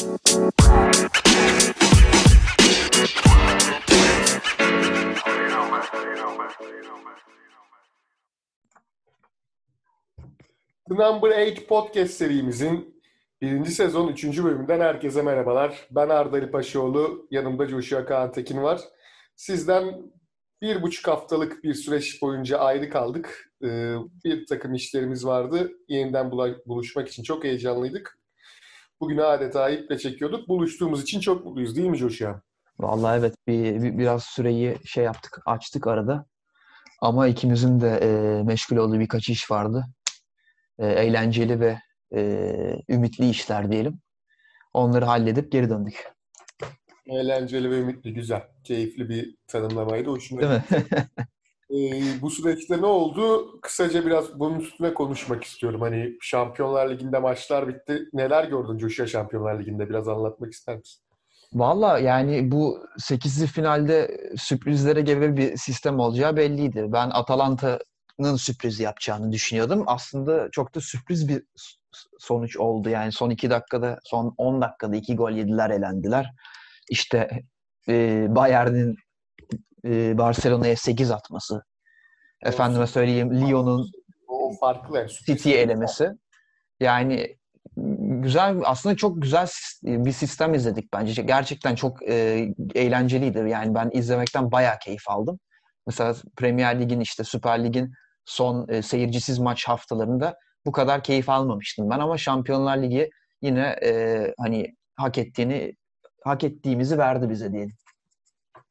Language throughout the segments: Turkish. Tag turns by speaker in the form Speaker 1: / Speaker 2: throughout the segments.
Speaker 1: The Number 8 Podcast serimizin birinci sezon üçüncü bölümünden herkese merhabalar. Ben Arda Ali yanımda Joshua Kaan Tekin var. Sizden bir buçuk haftalık bir süreç boyunca ayrı kaldık. Ee, bir takım işlerimiz vardı. Yeniden buluşmak için çok heyecanlıydık. Bugün adeta iple çekiyorduk. Buluştuğumuz için çok mutluyuz değil mi Joshua?
Speaker 2: Vallahi evet bir, bir biraz süreyi şey yaptık, açtık arada. Ama ikimizin de e, meşgul olduğu birkaç iş vardı. E, eğlenceli ve e, ümitli işler diyelim. Onları halledip geri döndük.
Speaker 1: Eğlenceli ve ümitli, güzel. Keyifli bir tanımlamaydı. Hoşuma Değil mi? ee, bu süreçte ne oldu? Kısaca biraz bunun üstüne konuşmak istiyorum. Hani Şampiyonlar Ligi'nde maçlar bitti. Neler gördün Coşya Şampiyonlar Ligi'nde? Biraz anlatmak ister misin?
Speaker 2: Valla yani bu 8'li finalde sürprizlere gebe bir sistem olacağı belliydi. Ben Atalanta'nın sürpriz yapacağını düşünüyordum. Aslında çok da sürpriz bir sonuç oldu. Yani son 2 dakikada, son 10 dakikada 2 gol yediler, elendiler. İşte e, Bayern'in e, Barcelona'ya 8 atması. Efendime söyleyeyim Lyon'un
Speaker 1: farklı
Speaker 2: City elemesi. Yani güzel aslında çok güzel bir sistem izledik bence. Gerçekten çok e, eğlenceliydi. Yani ben izlemekten bayağı keyif aldım. Mesela Premier Lig'in işte Süper Lig'in son e, seyircisiz maç haftalarında bu kadar keyif almamıştım ben ama Şampiyonlar Ligi yine e, hani hak ettiğini hak ettiğimizi verdi bize diyelim.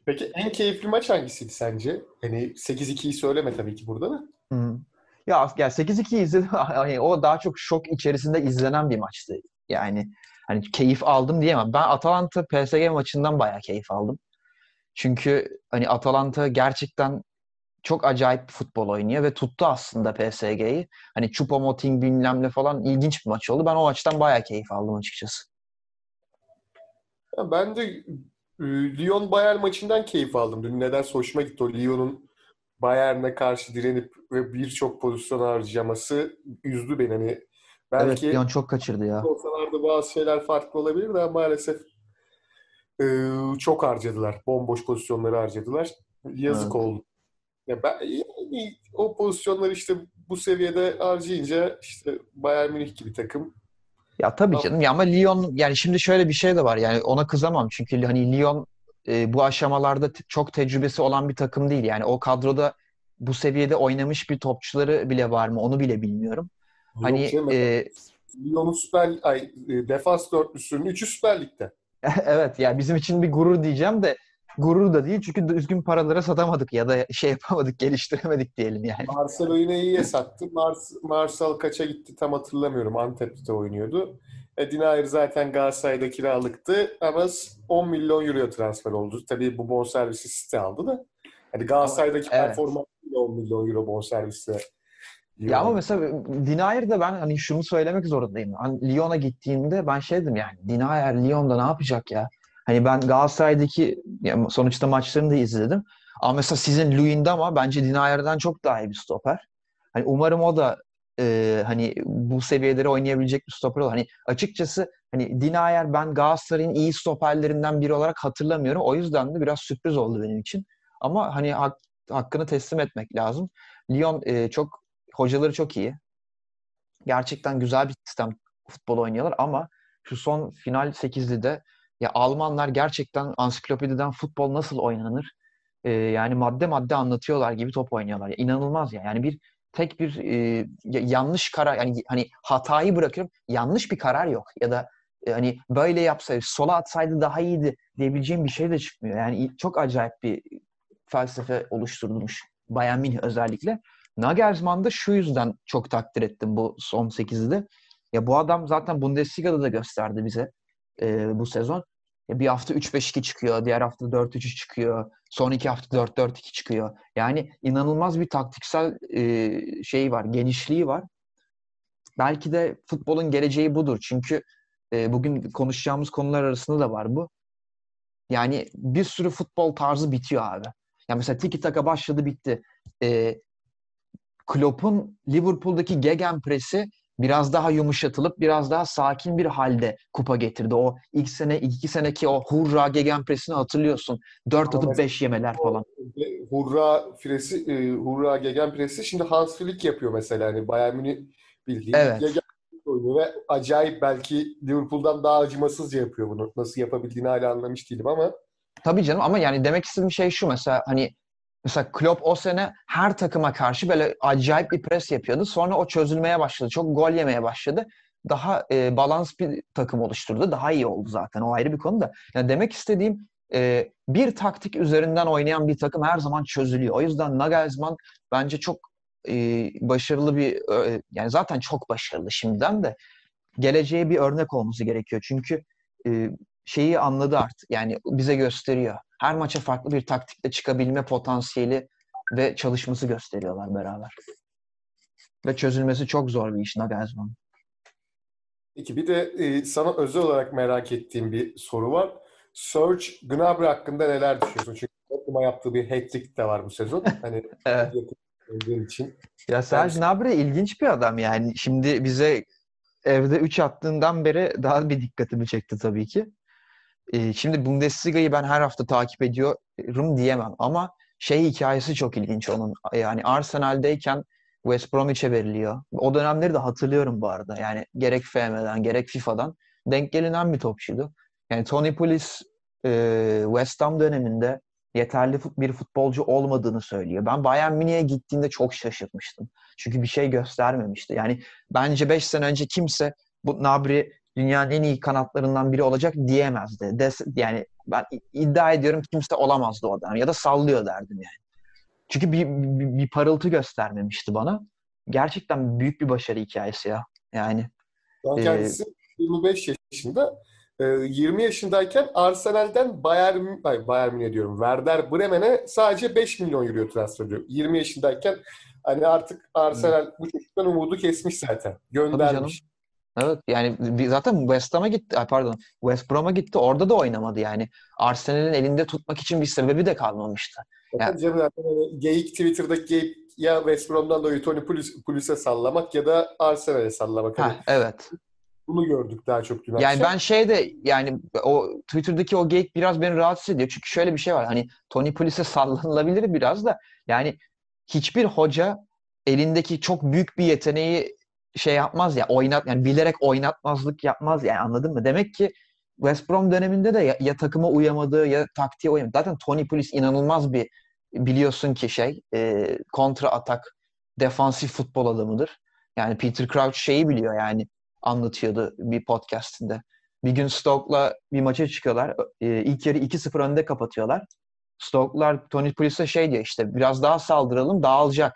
Speaker 1: Peki en keyifli maç hangisiydi sence? Hani 8-2'yi söyleme tabii ki burada da.
Speaker 2: Hı. Ya, ya 8-2 izledim. O daha çok şok içerisinde izlenen bir maçtı. Yani hani keyif aldım diyemem. Ben Atalanta PSG maçından bayağı keyif aldım. Çünkü hani Atalanta gerçekten çok acayip bir futbol oynuyor ve tuttu aslında PSG'yi. Hani Choupo-Moting bilmem ne falan ilginç bir maç oldu. Ben o maçtan bayağı keyif aldım açıkçası.
Speaker 1: Ya ben de Lyon Bayern maçından keyif aldım. Dün nedense hoşuma gitti o Lyon'un Bayern'e karşı direnip ve birçok pozisyon harcaması üzdü beni. Hani
Speaker 2: belki evet, Lyon çok kaçırdı ya.
Speaker 1: Olsalardı bazı şeyler farklı olabilir de maalesef e, çok harcadılar. Bomboş pozisyonları harcadılar. Yazık evet. oldu. Ya ben, yani, o pozisyonları işte bu seviyede harcayınca işte Bayern Münih gibi takım
Speaker 2: ya tabii tamam. canım ya ama Lyon yani şimdi şöyle bir şey de var yani ona kızamam çünkü hani Lyon e, bu aşamalarda çok tecrübesi olan bir takım değil. Yani o kadroda bu seviyede oynamış bir topçuları bile var mı onu bile bilmiyorum. Yok hani
Speaker 1: canım, e, Lyon'un süper ay, e, defans dörtlüsünün üçü Süper Lig'de.
Speaker 2: evet ya yani bizim için bir gurur diyeceğim de gurur da değil çünkü düzgün paralara satamadık ya da şey yapamadık, geliştiremedik diyelim yani.
Speaker 1: Marcel yine iyiye sattı. Mars, Marcel kaça gitti tam hatırlamıyorum. Antep'te oynuyordu. E, Dinayer zaten Galatasaray'da kiralıktı ama 10 milyon euro transfer oldu. Tabii bu bonservisi site aldı da. Hani Galatasaray'daki evet. performansıyla 10 milyon euro bonservisi
Speaker 2: ya ama mesela Dinayer'de ben hani şunu söylemek zorundayım. Hani Lyon'a gittiğimde ben şey dedim yani Dinayer Lyon'da ne yapacak ya? Hani ben Galatasaray'daki yani sonuçta maçlarını da izledim. Ama mesela sizin Luyendama bence Dinayer'den çok daha iyi bir stoper. Hani umarım o da e, hani bu seviyeleri oynayabilecek bir stoper olur. Hani açıkçası hani Dinayer ben Galatasaray'ın iyi stoperlerinden biri olarak hatırlamıyorum. O yüzden de biraz sürpriz oldu benim için. Ama hani hak, hakkını teslim etmek lazım. Lyon e, çok hocaları çok iyi. Gerçekten güzel bir sistem futbol oynuyorlar ama şu son final 8'li de ya Almanlar gerçekten ansiklopediden futbol nasıl oynanır e, yani madde madde anlatıyorlar gibi top oynuyorlar. Ya, inanılmaz ya. Yani bir tek bir e, yanlış karar yani hani hatayı bırakıyorum yanlış bir karar yok ya da e, hani böyle yapsaydı sola atsaydı daha iyiydi diyebileceğim bir şey de çıkmıyor. Yani çok acayip bir felsefe oluşturulmuş Bayern Münih özellikle. Nagelsmann da şu yüzden çok takdir ettim bu son 8'de. Ya bu adam zaten Bundesliga'da da gösterdi bize e, bu sezon. E, bir hafta 3-5-2 çıkıyor, diğer hafta 4-3 çıkıyor, son iki hafta 4-4-2 çıkıyor. Yani inanılmaz bir taktiksel e, şey var, genişliği var. Belki de futbolun geleceği budur. Çünkü e, bugün konuşacağımız konular arasında da var bu. Yani bir sürü futbol tarzı bitiyor abi. Yani mesela tiki taka başladı bitti. E, Klopp'un Liverpool'daki gegenpress'i biraz daha yumuşatılıp biraz daha sakin bir halde kupa getirdi. O ilk sene, iki seneki o hurra gegenpressini hatırlıyorsun. Dört atıp beş yemeler falan.
Speaker 1: Hurra fresi, e, hurra gegenpressi şimdi Hans Flick yapıyor mesela. Hani Bayern Münih bildiğin
Speaker 2: Evet.
Speaker 1: gegen oyunu ve acayip belki Liverpool'dan daha acımasızca yapıyor bunu. Nasıl yapabildiğini hala anlamış değilim ama
Speaker 2: Tabii canım ama yani demek istediğim şey şu mesela hani mesela Klopp o sene her takıma karşı böyle acayip bir pres yapıyordu. Sonra o çözülmeye başladı. Çok gol yemeye başladı. Daha e, balans bir takım oluşturdu. Daha iyi oldu zaten. O ayrı bir konu da. Yani demek istediğim e, bir taktik üzerinden oynayan bir takım her zaman çözülüyor. O yüzden Nagelsmann bence çok e, başarılı bir e, yani zaten çok başarılı şimdiden de geleceğe bir örnek olması gerekiyor. Çünkü e, şeyi anladı artık. Yani bize gösteriyor. Her maça farklı bir taktikle çıkabilme potansiyeli ve çalışması gösteriyorlar beraber. Ve çözülmesi çok zor bir iş Nagelsmann.
Speaker 1: Peki bir de e, sana özel olarak merak ettiğim bir soru var. Serge Gnabry hakkında neler düşünüyorsun? Çünkü Tottenham'a yaptığı bir hat-trick de var bu sezon. Hani
Speaker 2: Evet.
Speaker 1: için.
Speaker 2: Ya Serge Gnabry ilginç bir adam yani. Şimdi bize evde 3 attığından beri daha bir dikkatimi çekti tabii ki. Ee, şimdi Bundesliga'yı ben her hafta takip ediyorum diyemem ama şey hikayesi çok ilginç onun. Yani Arsenal'deyken West Bromwich'e veriliyor. O dönemleri de hatırlıyorum bu arada. Yani gerek FM'den gerek FIFA'dan denk gelinen bir topçuydu. Yani Tony Pulis e, West Ham döneminde yeterli bir futbolcu olmadığını söylüyor. Ben Bayern Münih'e gittiğinde çok şaşırtmıştım. Çünkü bir şey göstermemişti. Yani bence 5 sene önce kimse bu Gnabry dünyanın en iyi kanatlarından biri olacak diyemezdi. Des- yani ben iddia ediyorum kimse olamazdı o adam ya da sallıyor derdim yani. Çünkü bir, bir, bir parıltı göstermemişti bana. Gerçekten büyük bir başarı hikayesi ya. Yani
Speaker 1: an
Speaker 2: Ee,
Speaker 1: kendisi 25 yaşında. Ee, 20 yaşındayken Arsenal'den Bayern, ay Bayern Münih diyorum. Werder Bremen'e sadece 5 milyon euro transfer ediyor. 20 yaşındayken hani artık Arsenal bu çocuktan umudu kesmiş zaten. Göndermiş.
Speaker 2: Evet yani zaten West Ham'a gitti, pardon West Brom'a gitti orada da oynamadı yani. Arsenal'in elinde tutmak için bir sebebi de kalmamıştı.
Speaker 1: Zaten canım zaten hani geyik Twitter'daki geyik ya West Brom'dan dolayı Tony Pulis, Pulis'e sallamak ya da Arsenal'e sallamak. Hani
Speaker 2: Heh, evet.
Speaker 1: bunu gördük daha çok dün
Speaker 2: Yani
Speaker 1: akşam.
Speaker 2: ben şeyde yani o Twitter'daki o geyik biraz beni rahatsız ediyor. Çünkü şöyle bir şey var. Hani Tony Pulis'e sallanılabilir biraz da yani hiçbir hoca elindeki çok büyük bir yeteneği şey yapmaz ya oynat yani bilerek oynatmazlık yapmaz yani anladın mı? Demek ki West Brom döneminde de ya, ya takıma uyamadı ya taktiğe uyamadı. Zaten Tony Pulis inanılmaz bir biliyorsun ki şey e, kontra atak defansif futbol adamıdır. Yani Peter Crouch şeyi biliyor yani anlatıyordu bir podcastinde. Bir gün Stoke'la bir maça çıkıyorlar. E, ilk yarı 2-0 önde kapatıyorlar. Stoke'lar Tony Pulis'e şey diyor işte biraz daha saldıralım dağılacak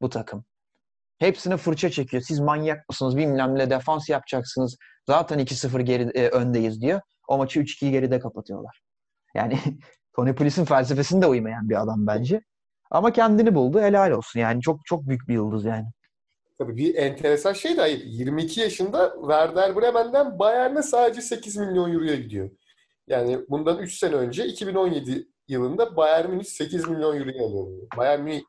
Speaker 2: bu takım. Hepsine fırça çekiyor. Siz manyak mısınız bilmem ne defans yapacaksınız. Zaten 2-0 geri e, öndeyiz diyor. O maçı 3-2 geride kapatıyorlar. Yani Tony Pulis'in felsefesine de uymayan bir adam bence. Ama kendini buldu. Helal olsun. Yani çok çok büyük bir yıldız yani.
Speaker 1: Tabii bir enteresan şey de hayır. 22 yaşında Werder Bremen'den Bayern'e sadece 8 milyon euroya gidiyor. Yani bundan 3 sene önce 2017 yılında Bayern Münih 8 milyon euroya alıyor. Bayern Münih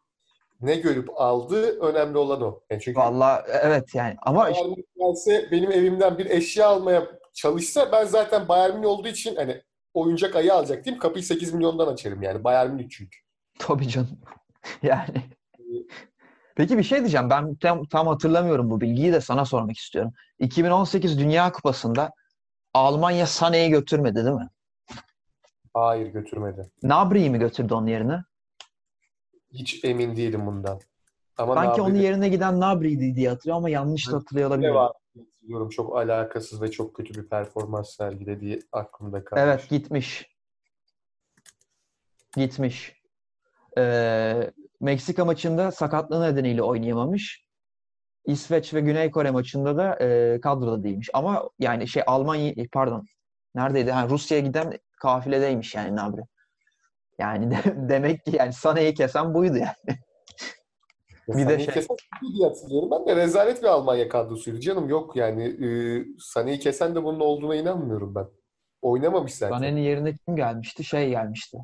Speaker 1: ne görüp aldı önemli olan o. Yani çünkü
Speaker 2: Vallahi evet yani ama
Speaker 1: Bayern Münih gelse benim evimden bir eşya almaya çalışsa ben zaten Bayern Münih olduğu için hani oyuncak ayı alacak mi? Kapıyı 8 milyondan açarım yani. Bayern Münih çünkü.
Speaker 2: tabii canım. Yani. Peki bir şey diyeceğim. Ben tam, tam hatırlamıyorum bu bilgiyi de sana sormak istiyorum. 2018 Dünya Kupası'nda Almanya Sané'yi götürmedi değil mi?
Speaker 1: Hayır götürmedi.
Speaker 2: Gnabry'i mi götürdü onun yerine?
Speaker 1: Hiç emin değilim bundan. Ama
Speaker 2: Sanki onun yerine giden Gnabry'di diye hatırlıyorum ama yanlış da hatırlıyor olabilirim.
Speaker 1: Hatırlıyorum çok alakasız ve çok kötü bir performans sergilediği aklımda kalmış.
Speaker 2: Evet gitmiş. Gitmiş. Ee, Meksika maçında sakatlığı nedeniyle oynayamamış. İsveç ve Güney Kore maçında da e, kadroda değilmiş. Ama yani şey Almanya pardon neredeydi? Ha, Rusya'ya giden kafiledeymiş yani Nabri. Yani de- demek ki yani Sané'yi kesen buydu yani. bir de şey-
Speaker 1: kesen diye hatırlıyorum. Ben de rezalet bir Almanya kadrosuydu. Canım yok yani. E, Sané'yi kesen de bunun olduğuna inanmıyorum ben. Oynamamış zaten.
Speaker 2: Sané'nin yerine kim gelmişti? Şey gelmişti.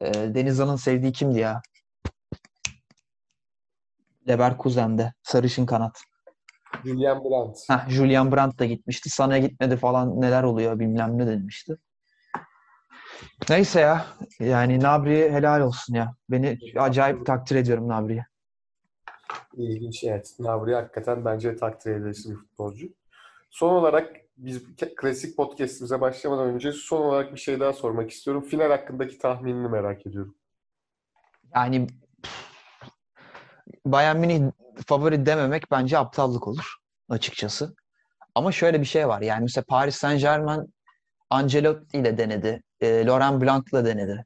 Speaker 2: Ee, Denizhan'ın sevdiği kimdi ya? Leverkusen'de. Sarışın kanat.
Speaker 1: Julian Brandt.
Speaker 2: Heh, Julian Brandt da gitmişti. Sana gitmedi falan neler oluyor bilmem ne denmişti. Neyse ya. Yani Nabri'ye helal olsun ya. Beni acayip takdir ediyorum Nabri'ye.
Speaker 1: İlginç evet. Nabri hakikaten bence takdir edilesi bir futbolcu. Son olarak biz klasik podcastimize başlamadan önce son olarak bir şey daha sormak istiyorum. Final hakkındaki tahminini merak ediyorum.
Speaker 2: Yani Bayern Münih favori dememek bence aptallık olur açıkçası. Ama şöyle bir şey var. Yani mesela Paris Saint Germain Ancelotti ile denedi. E, Laurent Blanc ile denedi.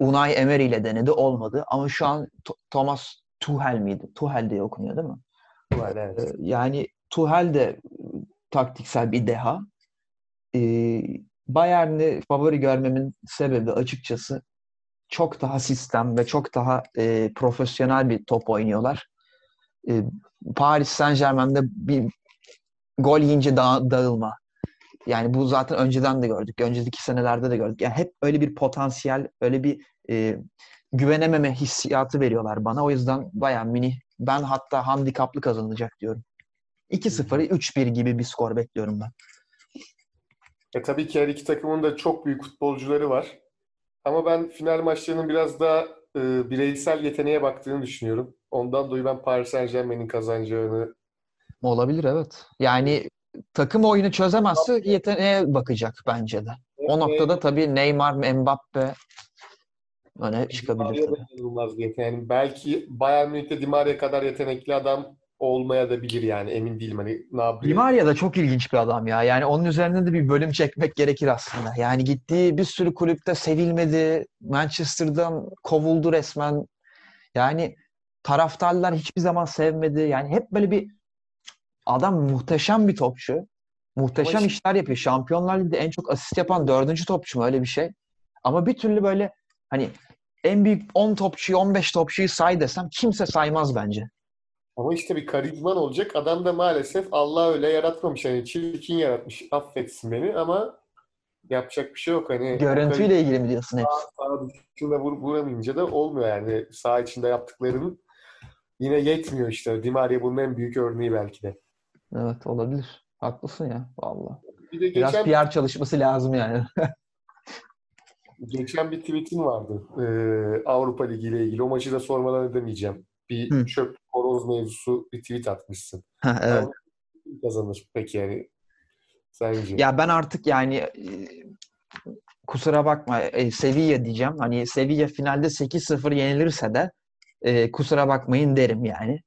Speaker 2: Unai Emery ile denedi. Olmadı. Ama şu an Thomas Tuchel miydi? Tuchel diye okunuyor değil mi?
Speaker 1: Evet. E,
Speaker 2: yani Tuchel de taktiksel bir deha. E, Bayern'i favori görmemin sebebi açıkçası çok daha sistem ve çok daha e, profesyonel bir top oynuyorlar. E, Paris Saint Germain'de bir gol yiyince da, dağılma. Yani bu zaten önceden de gördük. Önceki senelerde de gördük. Yani hep öyle bir potansiyel, öyle bir e, güvenememe hissiyatı veriyorlar bana. O yüzden bayağı mini. Ben hatta handikaplı kazanacak diyorum. 2-0'ı 3-1 gibi bir skor bekliyorum ben.
Speaker 1: E tabii ki her iki takımın da çok büyük futbolcuları var. Ama ben final maçlarının biraz daha e, bireysel yeteneğe baktığını düşünüyorum. Ondan dolayı ben Paris Saint Germain'in kazanacağını
Speaker 2: Olabilir evet. Yani takım oyunu çözemezse yeteneğe bakacak bence de. O noktada tabii Neymar, Mbappe öne çıkabilir.
Speaker 1: Tabii. Yani belki Bayern Münih'te Di Maria kadar yetenekli adam olmaya da bilir yani emin değilim hani
Speaker 2: Nabri. Di Maria da çok ilginç bir adam ya. Yani onun üzerinde de bir bölüm çekmek gerekir aslında. Yani gittiği bir sürü kulüpte sevilmedi. Manchester'dan kovuldu resmen. Yani taraftarlar hiçbir zaman sevmedi. Yani hep böyle bir adam muhteşem bir topçu. Muhteşem Ama işler yapıyor. Şampiyonlar Ligi'de en çok asist yapan dördüncü topçu mu öyle bir şey. Ama bir türlü böyle hani en büyük 10 topçuyu 15 topçuyu say desem kimse saymaz bence.
Speaker 1: Ama işte bir karizman olacak. Adam da maalesef Allah öyle yaratmamış. Hani çirkin yaratmış. Affetsin beni ama yapacak bir şey yok. Hani
Speaker 2: Görüntüyle ilgili mi diyorsun hepsi?
Speaker 1: Sağ, sağ dışında vur, vuramayınca da olmuyor yani. Sağ içinde yaptıklarının yine yetmiyor işte. Di Maria bunun en büyük örneği belki de.
Speaker 2: Evet olabilir. Haklısın ya valla. Bir de geçen, Biraz PR çalışması lazım yani.
Speaker 1: geçen bir tweetin vardı. Ee, Avrupa Ligi ile ilgili. O maçı da sormadan edemeyeceğim. Bir Hı. çöp horoz mevzusu bir tweet atmışsın.
Speaker 2: Ha, evet.
Speaker 1: Yani, kazanır peki yani sence?
Speaker 2: Ya ben artık yani kusura bakma e, Sevilla diyeceğim. Hani Sevilla finalde 8-0 yenilirse de e, kusura bakmayın derim yani.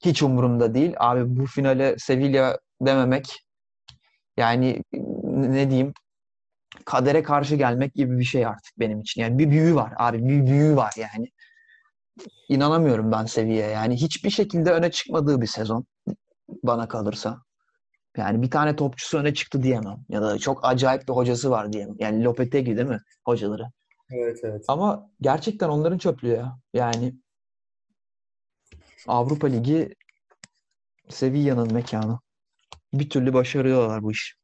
Speaker 2: Hiç umurumda değil. Abi bu finale Sevilla dememek yani ne diyeyim kadere karşı gelmek gibi bir şey artık benim için. Yani bir büyü var abi. Bir büyü var yani. İnanamıyorum ben seviyeye. Yani hiçbir şekilde öne çıkmadığı bir sezon bana kalırsa. Yani bir tane topçusu öne çıktı diyemem. Ya da çok acayip bir hocası var diyemem. Yani Lopetegui değil mi hocaları?
Speaker 1: Evet evet.
Speaker 2: Ama gerçekten onların çöplüğü ya. Yani Avrupa Ligi Sevilla'nın mekanı. Bir türlü başarıyorlar bu iş.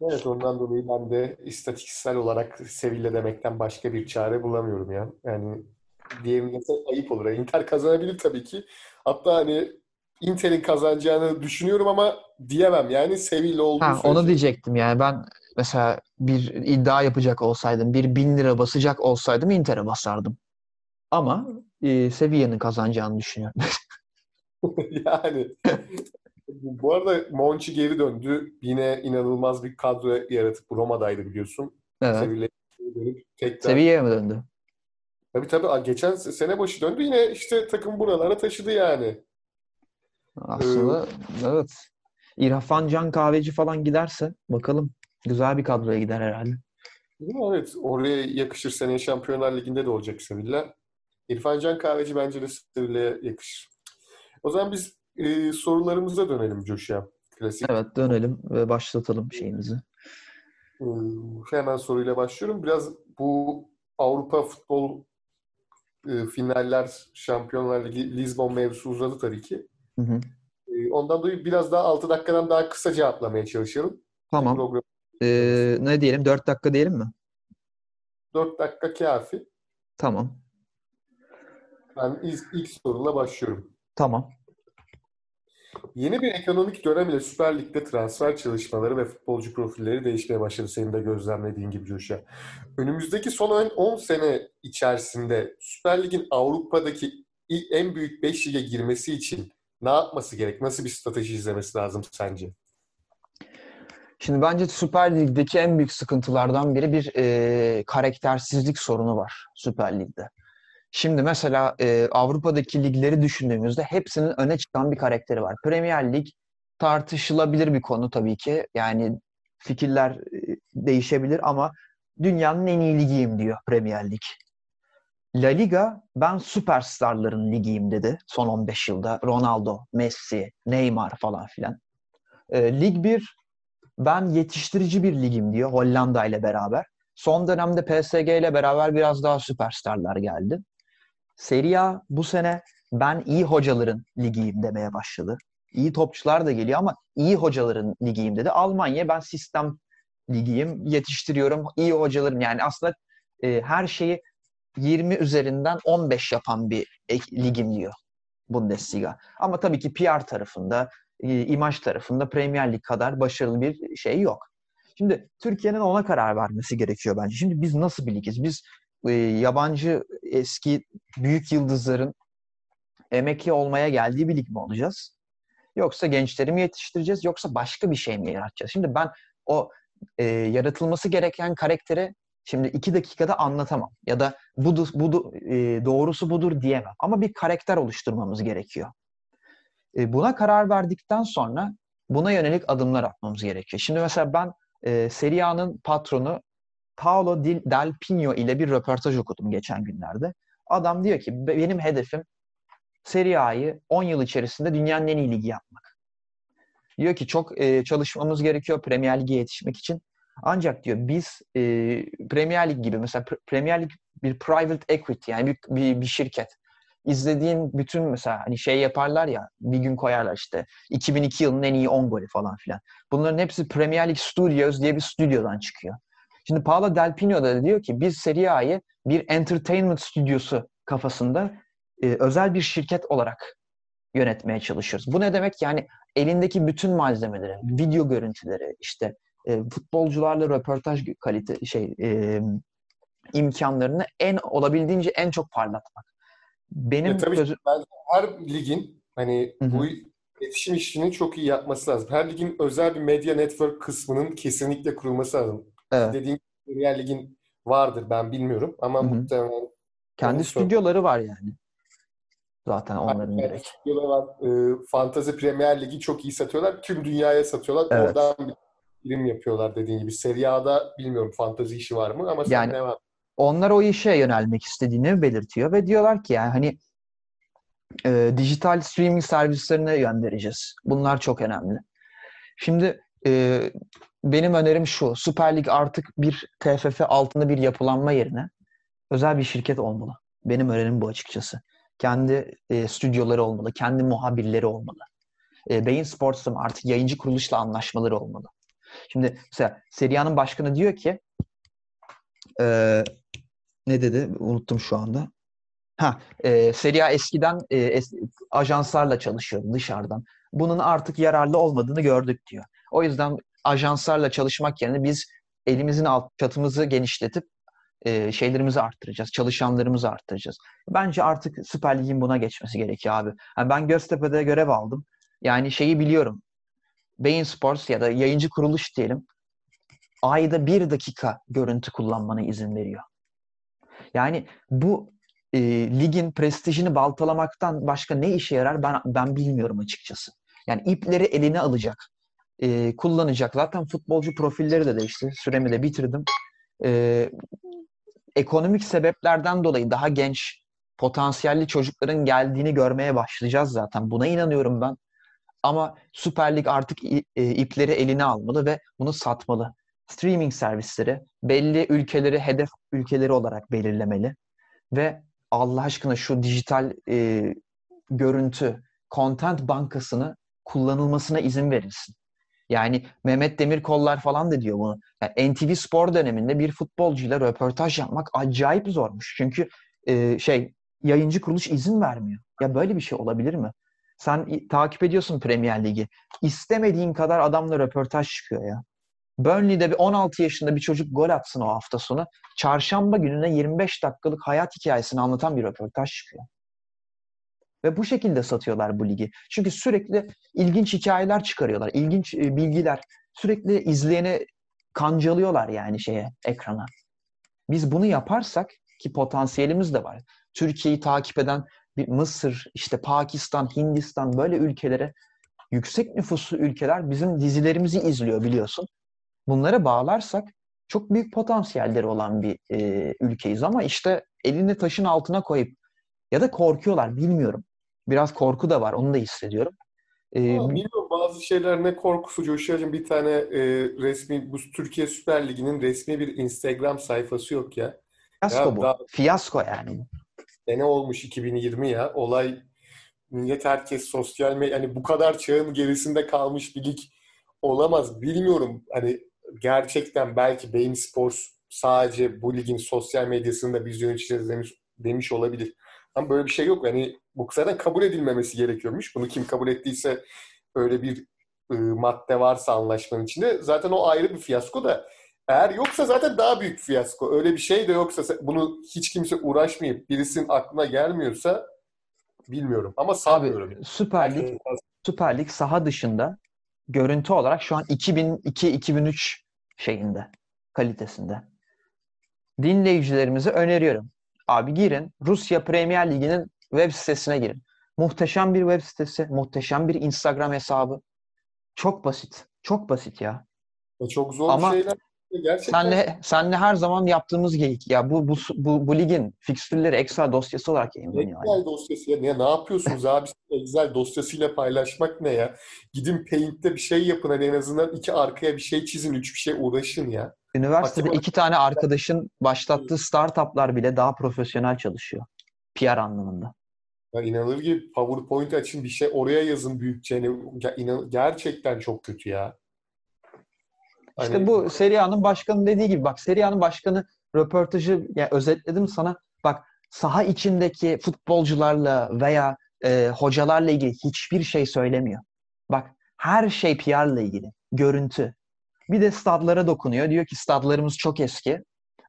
Speaker 1: Evet ondan dolayı ben de istatistiksel olarak Sevilla demekten başka bir çare bulamıyorum ya. Yani diyebilmese ayıp olur. Inter kazanabilir tabii ki. Hatta hani Inter'in kazanacağını düşünüyorum ama diyemem. Yani Sevilla olduğu ha,
Speaker 2: Onu diyecektim yani ben mesela bir iddia yapacak olsaydım, bir bin lira basacak olsaydım Inter'e basardım. Ama e, Sevilla'nın kazanacağını düşünüyorum.
Speaker 1: yani bu arada Monchi geri döndü. Yine inanılmaz bir kadro yaratıp Roma'daydı biliyorsun.
Speaker 2: Evet. Sevilla'ya dönüp tekrar... Sevilla'ya mı döndü?
Speaker 1: Tabii tabii. Geçen sene başı döndü. Yine işte takım buralara taşıdı yani.
Speaker 2: Aslında ee, evet. İrfan Can Kahveci falan giderse bakalım. Güzel bir kadroya gider herhalde.
Speaker 1: Evet. Oraya yakışır. Seneye Şampiyonlar Ligi'nde de olacak Sevilla. İrfan Can Kahveci bence de Sevilla'ya yakışır. O zaman biz e, sorularımıza dönelim Coşya. Klasik.
Speaker 2: Evet dönelim ve başlatalım şeyimizi.
Speaker 1: Ee, hemen soruyla başlıyorum. Biraz bu Avrupa futbol e, finaller, Şampiyonlar Ligi, Lisbon mevzusu uzadı tabii ki.
Speaker 2: Hı hı.
Speaker 1: E, ondan dolayı biraz daha 6 dakikadan daha kısa cevaplamaya çalışalım.
Speaker 2: Tamam. Program... Ee, ne diyelim? 4 dakika diyelim mi?
Speaker 1: 4 dakika kafi.
Speaker 2: Tamam.
Speaker 1: Ben ilk, ilk soruyla başlıyorum.
Speaker 2: Tamam.
Speaker 1: Yeni bir ekonomik dönem ile Süper Lig'de transfer çalışmaları ve futbolcu profilleri değişmeye başladı senin de gözlemlediğin gibi Coşa. Önümüzdeki son 10 sene içerisinde Süper Lig'in Avrupa'daki en büyük 5 lige girmesi için ne yapması gerek? Nasıl bir strateji izlemesi lazım sence?
Speaker 2: Şimdi bence Süper Lig'deki en büyük sıkıntılardan biri bir e, karaktersizlik sorunu var Süper Lig'de. Şimdi mesela e, Avrupa'daki ligleri düşündüğümüzde hepsinin öne çıkan bir karakteri var. Premier Lig tartışılabilir bir konu tabii ki. Yani fikirler e, değişebilir ama dünyanın en iyi ligiyim diyor Premier Lig. La Liga ben süperstarların ligiyim dedi son 15 yılda. Ronaldo, Messi, Neymar falan filan. E, Lig 1 ben yetiştirici bir ligim diyor Hollanda ile beraber. Son dönemde PSG ile beraber biraz daha süperstarlar geldi. Serie A bu sene ben iyi hocaların ligiyim demeye başladı. İyi topçular da geliyor ama iyi hocaların ligiyim dedi. Almanya ben sistem ligiyim, yetiştiriyorum, iyi hocalarım. Yani aslında e, her şeyi 20 üzerinden 15 yapan bir ligim diyor Bundesliga. Ama tabii ki PR tarafında, e, imaj tarafında Premier Lig kadar başarılı bir şey yok. Şimdi Türkiye'nin ona karar vermesi gerekiyor bence. Şimdi biz nasıl bir ligiz? Biz e, yabancı eski büyük yıldızların emekli olmaya geldiği bir lig mi olacağız? Yoksa gençleri mi yetiştireceğiz? Yoksa başka bir şey mi yaratacağız? Şimdi ben o e, yaratılması gereken karakteri şimdi iki dakikada anlatamam. Ya da budur, budur, e, doğrusu budur diyemem. Ama bir karakter oluşturmamız gerekiyor. E, buna karar verdikten sonra buna yönelik adımlar atmamız gerekiyor. Şimdi mesela ben e, Serie patronu Paolo Del Pino ile bir röportaj okudum geçen günlerde. Adam diyor ki benim hedefim Serie A'yı 10 yıl içerisinde dünyanın en iyi ligi yapmak. Diyor ki çok e, çalışmamız gerekiyor Premier Lig'e yetişmek için. Ancak diyor biz e, Premier Lig gibi mesela Premier Lig bir private equity yani bir, bir, bir şirket. İzlediğin bütün mesela hani şey yaparlar ya bir gün koyarlar işte 2002 yılının en iyi 10 golü falan filan. Bunların hepsi Premier Lig Studios diye bir stüdyodan çıkıyor. Şimdi Paolo Del Pino da diyor ki biz Serie A'yı bir entertainment stüdyosu kafasında e, özel bir şirket olarak yönetmeye çalışıyoruz. Bu ne demek? Yani elindeki bütün malzemeleri, video görüntüleri, işte e, futbolcularla röportaj kalite şey e, imkanlarını en olabildiğince en çok parlatmak.
Speaker 1: Benim e, tabii gözü... her ligin hani Hı-hı. bu iletişim işini çok iyi yapması lazım. Her ligin özel bir medya network kısmının kesinlikle kurulması lazım. Evet. Dediğim Premier Lig'in vardır ben bilmiyorum ama Hı-hı. muhtemelen
Speaker 2: kendi stüdyoları var yani. Zaten onların yani, direkt.
Speaker 1: Stüdyoları var. E, Fantasy Premier Ligi çok iyi satıyorlar. Tüm dünyaya satıyorlar. Evet. Oradan bir film yapıyorlar dediğin gibi. Serie A'da bilmiyorum fantazi işi var mı ama
Speaker 2: yani, ne var? Onlar o işe yönelmek istediğini belirtiyor ve diyorlar ki yani hani e, dijital streaming servislerine göndereceğiz. Bunlar çok önemli. Şimdi e, benim önerim şu. Süper Lig artık bir TFF altında bir yapılanma yerine özel bir şirket olmalı. Benim önerim bu açıkçası. Kendi e, stüdyoları olmalı, kendi muhabirleri olmalı. E, Beyin Sports'ın artık yayıncı kuruluşla anlaşmaları olmalı. Şimdi mesela Seria'nın başkanı diyor ki e, ne dedi? Unuttum şu anda. Ha, e, Serie eskiden e, es, ajanslarla çalışıyordu dışarıdan. Bunun artık yararlı olmadığını gördük diyor. O yüzden ajanslarla çalışmak yerine biz elimizin alt çatımızı genişletip e, şeylerimizi arttıracağız, çalışanlarımızı arttıracağız. Bence artık Süper Lig'in buna geçmesi gerekiyor abi. Yani ben Göztepe'de görev aldım. Yani şeyi biliyorum. Beyin Sports ya da yayıncı kuruluş diyelim ayda bir dakika görüntü kullanmana izin veriyor. Yani bu e, ligin prestijini baltalamaktan başka ne işe yarar ben ben bilmiyorum açıkçası. Yani ipleri eline alacak e, kullanacak. Zaten futbolcu profilleri de değişti. Süremi de bitirdim. E, ekonomik sebeplerden dolayı daha genç potansiyelli çocukların geldiğini görmeye başlayacağız zaten. Buna inanıyorum ben. Ama Süper Lig artık e, ipleri eline almalı ve bunu satmalı. Streaming servisleri belli ülkeleri hedef ülkeleri olarak belirlemeli ve Allah aşkına şu dijital e, görüntü, content bankasını kullanılmasına izin verilsin. Yani Mehmet Demirkollar falan da diyor bunu. Yani NTV Spor döneminde bir futbolcuyla röportaj yapmak acayip zormuş. Çünkü e, şey yayıncı kuruluş izin vermiyor. Ya böyle bir şey olabilir mi? Sen takip ediyorsun Premier Ligi. İstemediğin kadar adamla röportaj çıkıyor ya. Burnley'de bir 16 yaşında bir çocuk gol atsın o hafta sonu. Çarşamba gününe 25 dakikalık hayat hikayesini anlatan bir röportaj çıkıyor. Ve bu şekilde satıyorlar bu ligi. Çünkü sürekli ilginç hikayeler çıkarıyorlar. ilginç e, bilgiler. Sürekli izleyeni kancalıyorlar yani şeye, ekrana. Biz bunu yaparsak ki potansiyelimiz de var. Türkiye'yi takip eden bir Mısır, işte Pakistan, Hindistan böyle ülkelere yüksek nüfuslu ülkeler bizim dizilerimizi izliyor biliyorsun. Bunlara bağlarsak çok büyük potansiyelleri olan bir e, ülkeyiz ama işte elini taşın altına koyup ya da korkuyorlar bilmiyorum. Biraz korku da var onu da hissediyorum.
Speaker 1: Ee, bilmiyorum bazı şeyler ne korkusu Coşar'cığım bir tane e, resmi bu Türkiye Süper Ligi'nin resmi bir Instagram sayfası yok ya.
Speaker 2: Fiyasko ya bu. Daha, Fiyasko yani.
Speaker 1: Sene olmuş 2020 ya. Olay millet herkes sosyal medya yani bu kadar çağın gerisinde kalmış bir lig olamaz. Bilmiyorum hani gerçekten belki Bein Sports sadece bu ligin sosyal medyasında biz yöneteceğiz demiş, demiş olabilir. Ama böyle bir şey yok. Yani bu zaten kabul edilmemesi gerekiyormuş. Bunu kim kabul ettiyse öyle bir e, madde varsa anlaşmanın içinde zaten o ayrı bir fiyasko da eğer yoksa zaten daha büyük fiyasko. Öyle bir şey de yoksa bunu hiç kimse uğraşmayıp birisinin aklına gelmiyorsa bilmiyorum ama sanmıyorum.
Speaker 2: Abi, Süper Lig Süper Lig saha dışında görüntü olarak şu an 2002-2003 şeyinde, kalitesinde. Dinleyicilerimize öneriyorum. Abi girin Rusya Premier Ligi'nin web sitesine girin. Muhteşem bir web sitesi, muhteşem bir Instagram hesabı. Çok basit. Çok basit ya.
Speaker 1: Çok zor Ama şeyler. Gerçekten.
Speaker 2: Senle, senle her zaman yaptığımız geyik. Ya bu, bu, bu, bu ligin fikstürleri Excel dosyası olarak yayınlanıyor.
Speaker 1: Excel yani. dosyası ya. Ne, ne yapıyorsunuz abi? Excel dosyasıyla paylaşmak ne ya? Gidin Paint'te bir şey yapın. Hani en azından iki arkaya bir şey çizin. Üç bir şey uğraşın ya.
Speaker 2: Üniversitede Matematik... iki tane arkadaşın başlattığı startuplar bile daha profesyonel çalışıyor. PR anlamında.
Speaker 1: Ya inanılır gibi PowerPoint açın bir şey oraya yazın büyükçe. Yani gerçekten çok kötü ya.
Speaker 2: İşte hani... bu Serie A'nın başkanı dediği gibi bak Serie A'nın başkanı röportajı yani özetledim sana. Bak saha içindeki futbolcularla veya e, hocalarla ilgili hiçbir şey söylemiyor. Bak her şey PR'la ilgili. Görüntü. Bir de stadlara dokunuyor. Diyor ki stadlarımız çok eski.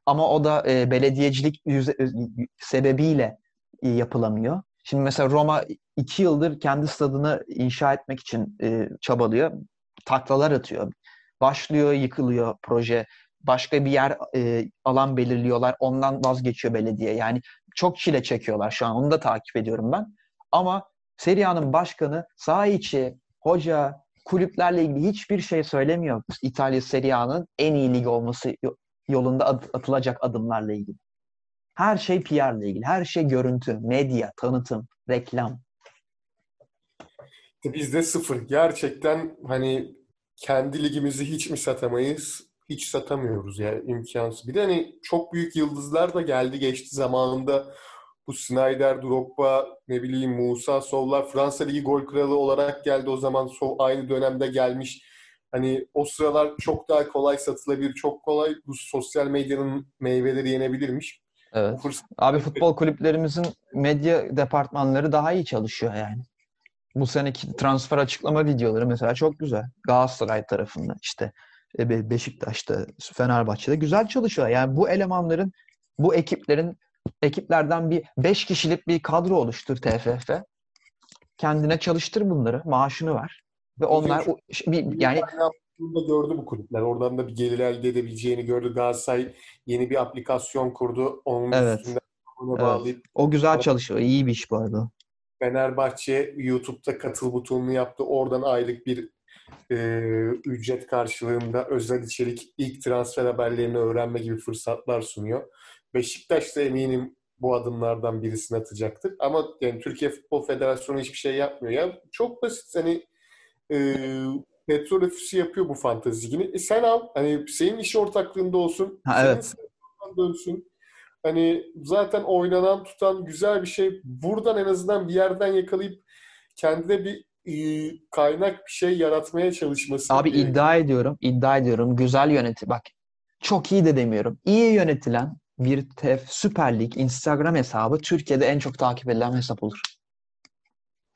Speaker 2: Ama o da e, belediyecilik yüze, sebebiyle yapılamıyor. Şimdi mesela Roma iki yıldır kendi stadını inşa etmek için e, çabalıyor. Taklalar atıyor. Başlıyor, yıkılıyor proje. Başka bir yer e, alan belirliyorlar. Ondan vazgeçiyor belediye. Yani çok çile çekiyorlar şu an. Onu da takip ediyorum ben. Ama Serie A'nın başkanı saha içi, hoca, kulüplerle ilgili hiçbir şey söylemiyor. İtalya Serie A'nın en iyi lig olması yolunda atılacak adımlarla ilgili. Her şey PR ile ilgili. Her şey görüntü, medya, tanıtım, reklam.
Speaker 1: Bizde sıfır. Gerçekten hani kendi ligimizi hiç mi satamayız? Hiç satamıyoruz yani imkansız. Bir de hani çok büyük yıldızlar da geldi geçti zamanında. Bu Snyder, Drogba, ne bileyim Musa Sovlar Fransa Ligi gol kralı olarak geldi o zaman. Sov aynı dönemde gelmiş. Hani o sıralar çok daha kolay satılabilir, çok kolay bu sosyal medyanın meyveleri yenebilirmiş.
Speaker 2: Evet. Abi futbol kulüplerimizin medya departmanları daha iyi çalışıyor yani. Bu seneki transfer açıklama videoları mesela çok güzel. Galatasaray tarafında işte e, Beşiktaş'ta, Fenerbahçe'de güzel çalışıyor. Yani bu elemanların, bu ekiplerin ekiplerden bir 5 kişilik bir kadro oluştur TFF. Kendine çalıştır bunları, maaşını ver. Ve onlar bir, yani
Speaker 1: da gördü bu kulüpler. Oradan da bir gelir elde edebileceğini gördü. Galatasaray yeni bir aplikasyon kurdu. Onun
Speaker 2: evet. üstünde evet. bağlayıp o güzel çalışıyor. İyi bir iş bu arada.
Speaker 1: Fenerbahçe YouTube'da katıl butonunu yaptı. Oradan aylık bir e, ücret karşılığında özel içerik, ilk transfer haberlerini öğrenme gibi fırsatlar sunuyor. Beşiktaş da eminim bu adımlardan birisini atacaktır. Ama yani Türkiye Futbol Federasyonu hiçbir şey yapmıyor. Ya çok basit hani e, petrol ofisi yapıyor bu fantezi ligini. E sen al. Hani senin iş ortaklığında olsun.
Speaker 2: Ha, evet.
Speaker 1: dönsün. Hani zaten oynanan tutan güzel bir şey. Buradan en azından bir yerden yakalayıp kendine bir e, kaynak bir şey yaratmaya çalışması.
Speaker 2: Abi gerekiyor. iddia ediyorum. iddia ediyorum. Güzel yöneti. Bak çok iyi de demiyorum. İyi yönetilen bir TEF Süper Lig Instagram hesabı Türkiye'de en çok takip edilen hesap olur.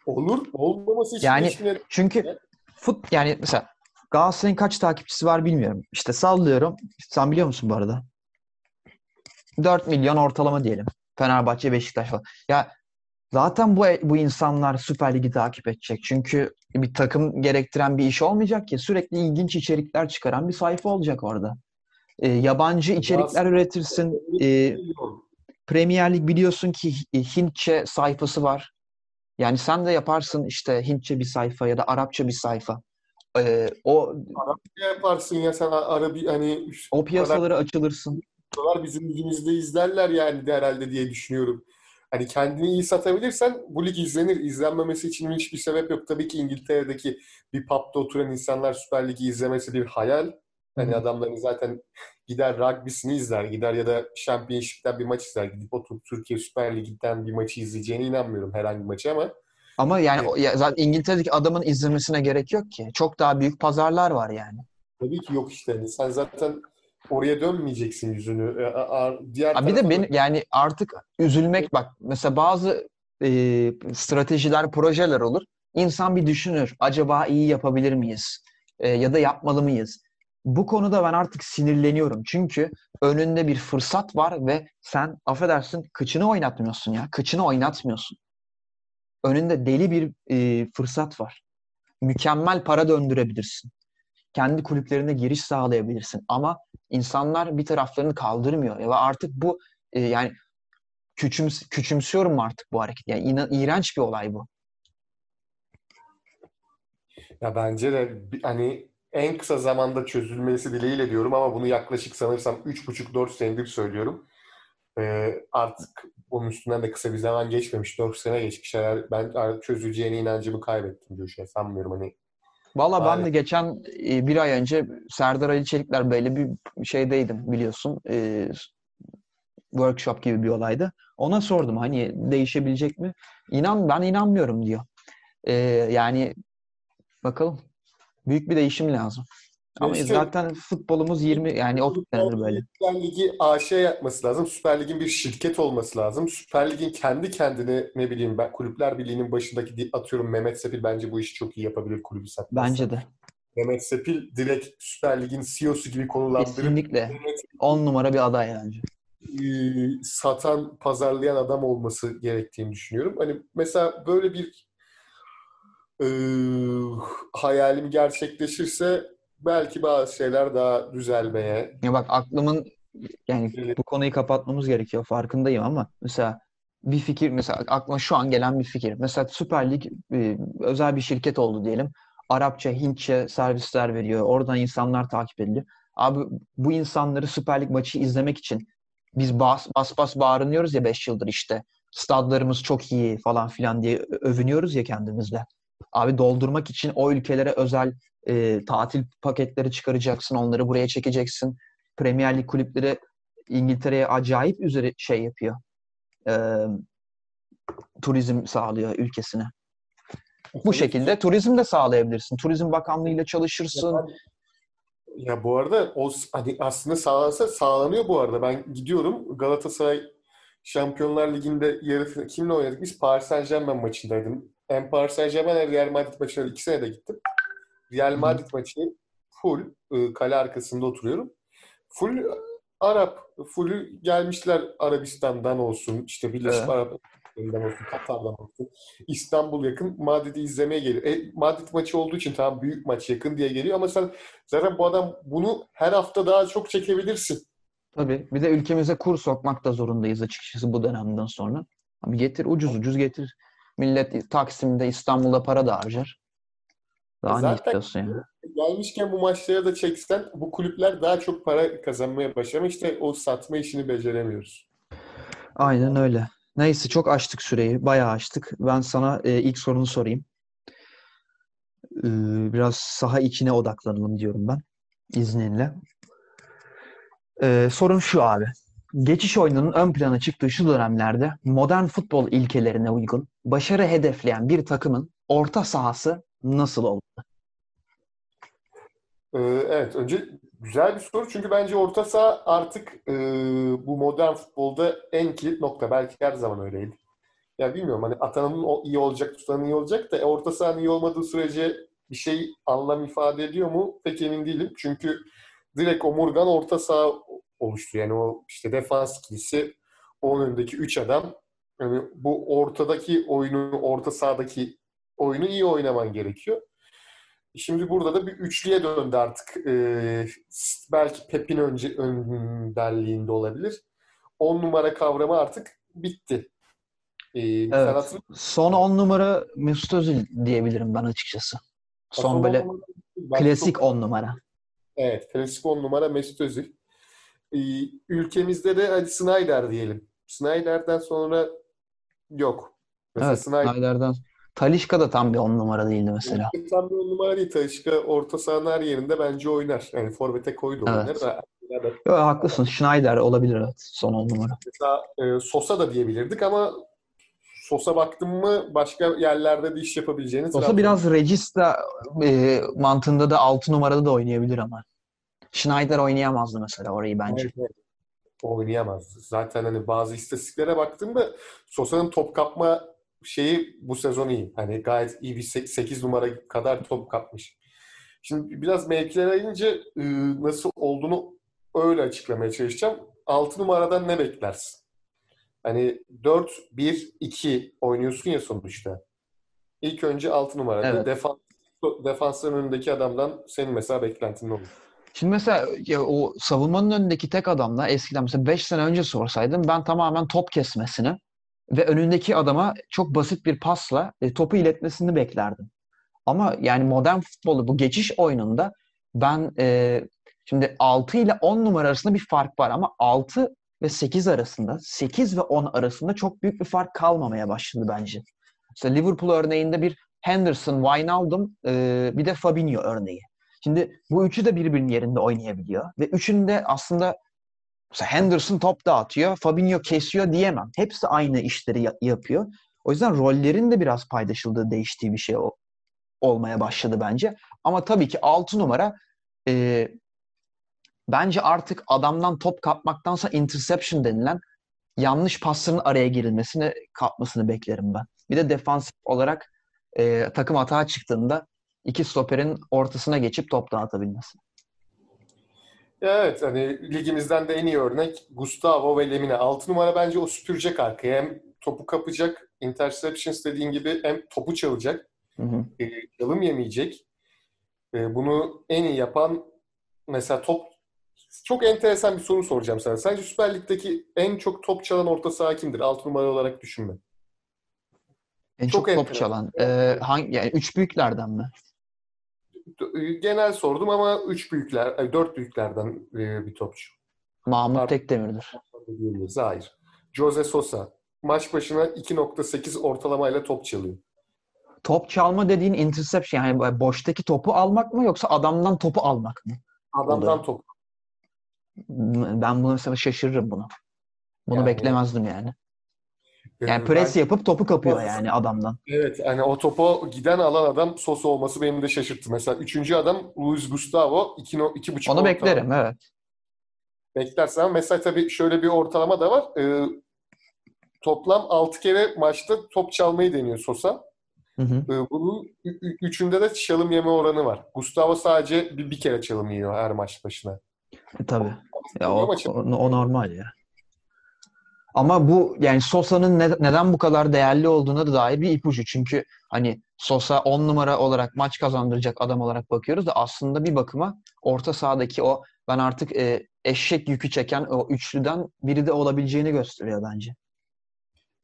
Speaker 1: Olur. Olmaması için
Speaker 2: Yani çünkü fut yani mesela Galatasaray'ın kaç takipçisi var bilmiyorum. İşte sallıyorum. Sen biliyor musun bu arada? 4 milyon ortalama diyelim. Fenerbahçe, Beşiktaş falan. Ya zaten bu bu insanlar Süper Lig'i takip edecek. Çünkü bir takım gerektiren bir iş olmayacak ki. Sürekli ilginç içerikler çıkaran bir sayfa olacak orada. Ee, yabancı içerikler üretirsin. Ee, Premier Lig biliyorsun ki Hintçe sayfası var. Yani sen de yaparsın işte Hintçe bir sayfa ya da Arapça bir sayfa. Ee, o
Speaker 1: Ne yaparsın ya sen Arabi hani
Speaker 2: o piyasalara açılırsın.
Speaker 1: kadar bizim ligimizde izlerler yani de herhalde diye düşünüyorum. Hani kendini iyi satabilirsen bu lig izlenir. İzlenmemesi için hiçbir sebep yok. Tabii ki İngiltere'deki bir pub'da oturan insanlar Süper Lig'i izlemesi bir hayal. Hani adamların zaten gider rugby'sini izler, gider ya da Championship'ten bir maç izler. Gidip oturup Türkiye Süper Ligi'nden bir maçı izleyeceğine inanmıyorum herhangi bir maçı ama
Speaker 2: Ama yani ya zaten İngiltere'deki adamın izlemesine gerek yok ki. Çok daha büyük pazarlar var yani.
Speaker 1: tabii ki yok işte. Hani sen zaten oraya dönmeyeceksin yüzünü. E, Diğer
Speaker 2: bir de benim yani artık üzülmek bak mesela bazı e, stratejiler, projeler olur. İnsan bir düşünür. Acaba iyi yapabilir miyiz? E, ya da yapmalı mıyız? Bu konuda ben artık sinirleniyorum. Çünkü önünde bir fırsat var ve sen affedersin kıçını oynatmıyorsun ya. Kıçını oynatmıyorsun. Önünde deli bir e, fırsat var. Mükemmel para döndürebilirsin. Kendi kulüplerine giriş sağlayabilirsin. Ama insanlar bir taraflarını kaldırmıyor. Ve artık bu e, yani küçüms küçümsüyorum artık bu hareket. Yani inan, iğrenç bir olay bu.
Speaker 1: Ya bence de hani en kısa zamanda çözülmesi dileğiyle diyorum ama bunu yaklaşık sanırsam 3,5-4 senedir söylüyorum. Ee, artık onun üstünden de kısa bir zaman geçmemiş. 4 sene geçmiş. Ben artık çözüleceğine inancımı kaybettim diyor şey. Sanmıyorum hani.
Speaker 2: Valla ben de geçen e, bir ay önce Serdar Ali Çelikler böyle bir şeydeydim biliyorsun. E, workshop gibi bir olaydı. Ona sordum hani değişebilecek mi? İnan ben inanmıyorum diyor. E, yani bakalım. Büyük bir değişim lazım. Ama
Speaker 1: İşte-
Speaker 2: zaten futbolumuz 20 yani 30 senedir böyle.
Speaker 1: Süper Lig'i AŞ yapması lazım. Süper Lig'in bir şirket olması lazım. Süper Lig'in kendi kendine ne bileyim ben Kulüpler Birliği'nin başındaki atıyorum Mehmet Sepil bence bu işi çok iyi yapabilir kulübü satmazsa.
Speaker 2: Bence de.
Speaker 1: Mehmet Sepil direkt Süper Lig'in CEO'su gibi konulandırıp
Speaker 2: Kesinlikle.
Speaker 1: Mehmet
Speaker 2: 10 numara bir aday bence.
Speaker 1: e, satan, pazarlayan adam olması gerektiğini düşünüyorum. Hani mesela böyle bir e, hayalim gerçekleşirse belki bazı şeyler daha düzelmeye.
Speaker 2: Ya bak aklımın yani bu konuyu kapatmamız gerekiyor farkındayım ama mesela bir fikir mesela aklıma şu an gelen bir fikir. Mesela Süper Lig e, özel bir şirket oldu diyelim. Arapça, Hintçe servisler veriyor. Oradan insanlar takip ediliyor. Abi bu insanları Süper Lig maçı izlemek için biz bas bas, bas bağırınıyoruz ya 5 yıldır işte. Stadlarımız çok iyi falan filan diye övünüyoruz ya kendimizle. Abi doldurmak için o ülkelere özel e, tatil paketleri çıkaracaksın. Onları buraya çekeceksin. Premier Lig kulüpleri İngiltere'ye acayip üzeri şey yapıyor. Ee, turizm sağlıyor ülkesine. Bu şekilde turizm de sağlayabilirsin. Turizm Bakanlığı ile çalışırsın.
Speaker 1: Ya bu arada o hani aslında sağlansa sağlanıyor bu arada. Ben gidiyorum Galatasaray Şampiyonlar Ligi'nde yarı kimle oynadık? Biz Paris Saint-Germain maçındaydım. Hem Paris Saint-Germain hem Real Madrid maçına iki sene de gittim. Real Madrid maçı full e, kale arkasında oturuyorum. Full Arap, full gelmişler Arabistan'dan olsun, işte Birleşik
Speaker 2: Evet.
Speaker 1: Arap Emirlikleri'nden olsun, Katar'dan olsun. İstanbul yakın, Madrid'i izlemeye geliyor. E, Madrid maçı olduğu için tamam büyük maç yakın diye geliyor ama sen zaten bu adam bunu her hafta daha çok çekebilirsin.
Speaker 2: Tabii. Bir de ülkemize kur sokmak da zorundayız açıkçası bu dönemden sonra. Abi getir ucuz ucuz getir. Millet Taksim'de İstanbul'da para da harcar. Daha ne
Speaker 1: Zaten-
Speaker 2: istiyorsun ya?
Speaker 1: Gelmişken bu maçlara da çeksen bu kulüpler daha çok para kazanmaya başlar ama işte o satma işini beceremiyoruz.
Speaker 2: Aynen öyle. Neyse çok açtık süreyi. Bayağı açtık. Ben sana e, ilk sorunu sorayım. Ee, biraz saha içine odaklanalım diyorum ben. İzninle. Ee, sorun şu abi. Geçiş oyununun ön plana çıktığı şu dönemlerde modern futbol ilkelerine uygun başarı hedefleyen bir takımın orta sahası nasıl olmalı?
Speaker 1: Ee, evet, önce güzel bir soru çünkü bence orta saha artık e, bu modern futbolda en kilit nokta. Belki her zaman öyleydi. ya bilmiyorum hani atanın iyi olacak, tutanın iyi olacak da orta sahanın iyi olmadığı sürece bir şey anlam ifade ediyor mu? Pek emin değilim. Çünkü direkt omurgan orta saha oluştu. Yani o işte defans ikilisi onun önündeki 3 adam yani bu ortadaki oyunu, orta sahadaki oyunu iyi oynaman gerekiyor. Şimdi burada da bir üçlüye döndü artık. Ee, belki Pep'in önce önderliğinde olabilir. 10 numara kavramı artık bitti.
Speaker 2: Ee, evet. Son 10 numara Mesut Özil diyebilirim ben açıkçası. Son, Son böyle klasik 10 numara.
Speaker 1: Evet, klasik 10 numara Mesut Özil. Ee, ülkemizde de hadi Snyder diyelim. Snyder'den sonra yok.
Speaker 2: Mesela evet, Snyder... Snyder'den Talişka da tam bir on numara değildi mesela.
Speaker 1: Tam bir on numara değil. Talişka orta sahanın her yerinde bence oynar. Yani forvete koydu evet. oynar.
Speaker 2: Yo, haklısın. Schneider olabilir evet. Son on numara.
Speaker 1: Mesela e, Sosa da diyebilirdik ama Sosa baktım mı başka yerlerde de iş yapabileceğini
Speaker 2: Sosa biraz Regista e, mantığında da 6 numarada da oynayabilir ama. Schneider oynayamazdı mesela orayı bence. Evet, evet.
Speaker 1: Oynayamazdı. Zaten hani bazı istatistiklere baktığımda Sosa'nın top kapma şeyi bu sezon iyi. Hani gayet iyi bir 8 numara kadar top kapmış. Şimdi biraz mevkilere inince ıı, nasıl olduğunu öyle açıklamaya çalışacağım. 6 numaradan ne beklersin? Hani 4 1 2 oynuyorsun ya sonuçta. İlk önce 6 numarada evet. defans defansların önündeki adamdan senin mesela beklentin ne olur?
Speaker 2: Şimdi mesela ya o savunmanın önündeki tek adamla eskiden mesela 5 sene önce sorsaydım ben tamamen top kesmesini ve önündeki adama çok basit bir pasla e, topu iletmesini beklerdim. Ama yani modern futbolu bu geçiş oyununda ben e, şimdi 6 ile 10 numara arasında bir fark var ama 6 ve 8 arasında 8 ve 10 arasında çok büyük bir fark kalmamaya başladı bence. Mesela Liverpool örneğinde bir Henderson, Wijnaldum e, bir de Fabinho örneği. Şimdi bu üçü de birbirinin yerinde oynayabiliyor ve üçünde aslında Mesela Henderson top dağıtıyor, Fabinho kesiyor diyemem. Hepsi aynı işleri ya- yapıyor. O yüzden rollerin de biraz paylaşıldığı, değiştiği bir şey olmaya başladı bence. Ama tabii ki 6 numara e, bence artık adamdan top kapmaktansa interception denilen yanlış pasların araya girilmesini kapmasını beklerim ben. Bir de defansif olarak e, takım hata çıktığında iki stoperin ortasına geçip top dağıtabilmesi.
Speaker 1: Evet hani ligimizden de en iyi örnek Gustavo ve Lemine. 6 numara bence o süpürecek arkaya. Hem topu kapacak, interceptions dediğin gibi hem topu çalacak. Hı hı. E, çalım yemeyecek. E, bunu en iyi yapan mesela top çok enteresan bir soru soracağım sana. Sence Süper Lig'deki en çok top çalan orta saha kimdir? 6 numara olarak düşünme.
Speaker 2: En çok, çok top çalan. Ee, hangi yani üç büyüklerden mi?
Speaker 1: Genel sordum ama üç büyükler, dört büyüklerden e, bir topçu.
Speaker 2: Mahmut Artık, Tekdemir'dir.
Speaker 1: Hayır. Jose Sosa. Maç başına 2.8 ortalamayla top çalıyor.
Speaker 2: Top çalma dediğin interception yani boştaki topu almak mı yoksa adamdan topu almak mı?
Speaker 1: Adamdan topu.
Speaker 2: Ben bunu mesela şaşırırım bunu. Bunu yani, beklemezdim yani. Yani pres ben, yapıp topu kapıyor yani adamdan.
Speaker 1: Evet hani o topu giden alan adam Sosa olması benim de şaşırttı. Mesela üçüncü adam Luis Gustavo iki, iki buçuk
Speaker 2: Onu ortalama. beklerim evet.
Speaker 1: Beklersin ama mesela tabii şöyle bir ortalama da var. Ee, toplam altı kere maçta top çalmayı deniyor Sosa. Hı hı. Ee, bunun üçünde de çalım yeme oranı var. Gustavo sadece bir, bir kere çalım yiyor her maç başına.
Speaker 2: E, tabii. Ya o, o, o normal ya. Ama bu yani Sosa'nın ne, neden bu kadar değerli olduğuna da dair bir ipucu. Çünkü hani Sosa 10 numara olarak maç kazandıracak adam olarak bakıyoruz da aslında bir bakıma orta sahadaki o ben artık e, eşek yükü çeken o üçlüden biri de olabileceğini gösteriyor bence.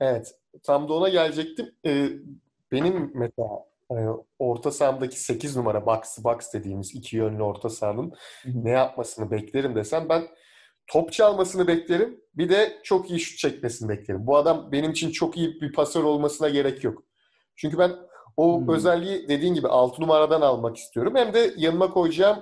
Speaker 1: Evet. Tam da ona gelecektim. Ee, benim mesela yani orta sahamdaki 8 numara box box dediğimiz iki yönlü orta sahanın ne yapmasını beklerim desem ben top çalmasını beklerim. Bir de çok iyi şut çekmesini beklerim. Bu adam benim için çok iyi bir pasör olmasına gerek yok. Çünkü ben o hmm. özelliği dediğin gibi 6 numaradan almak istiyorum. Hem de yanıma koyacağım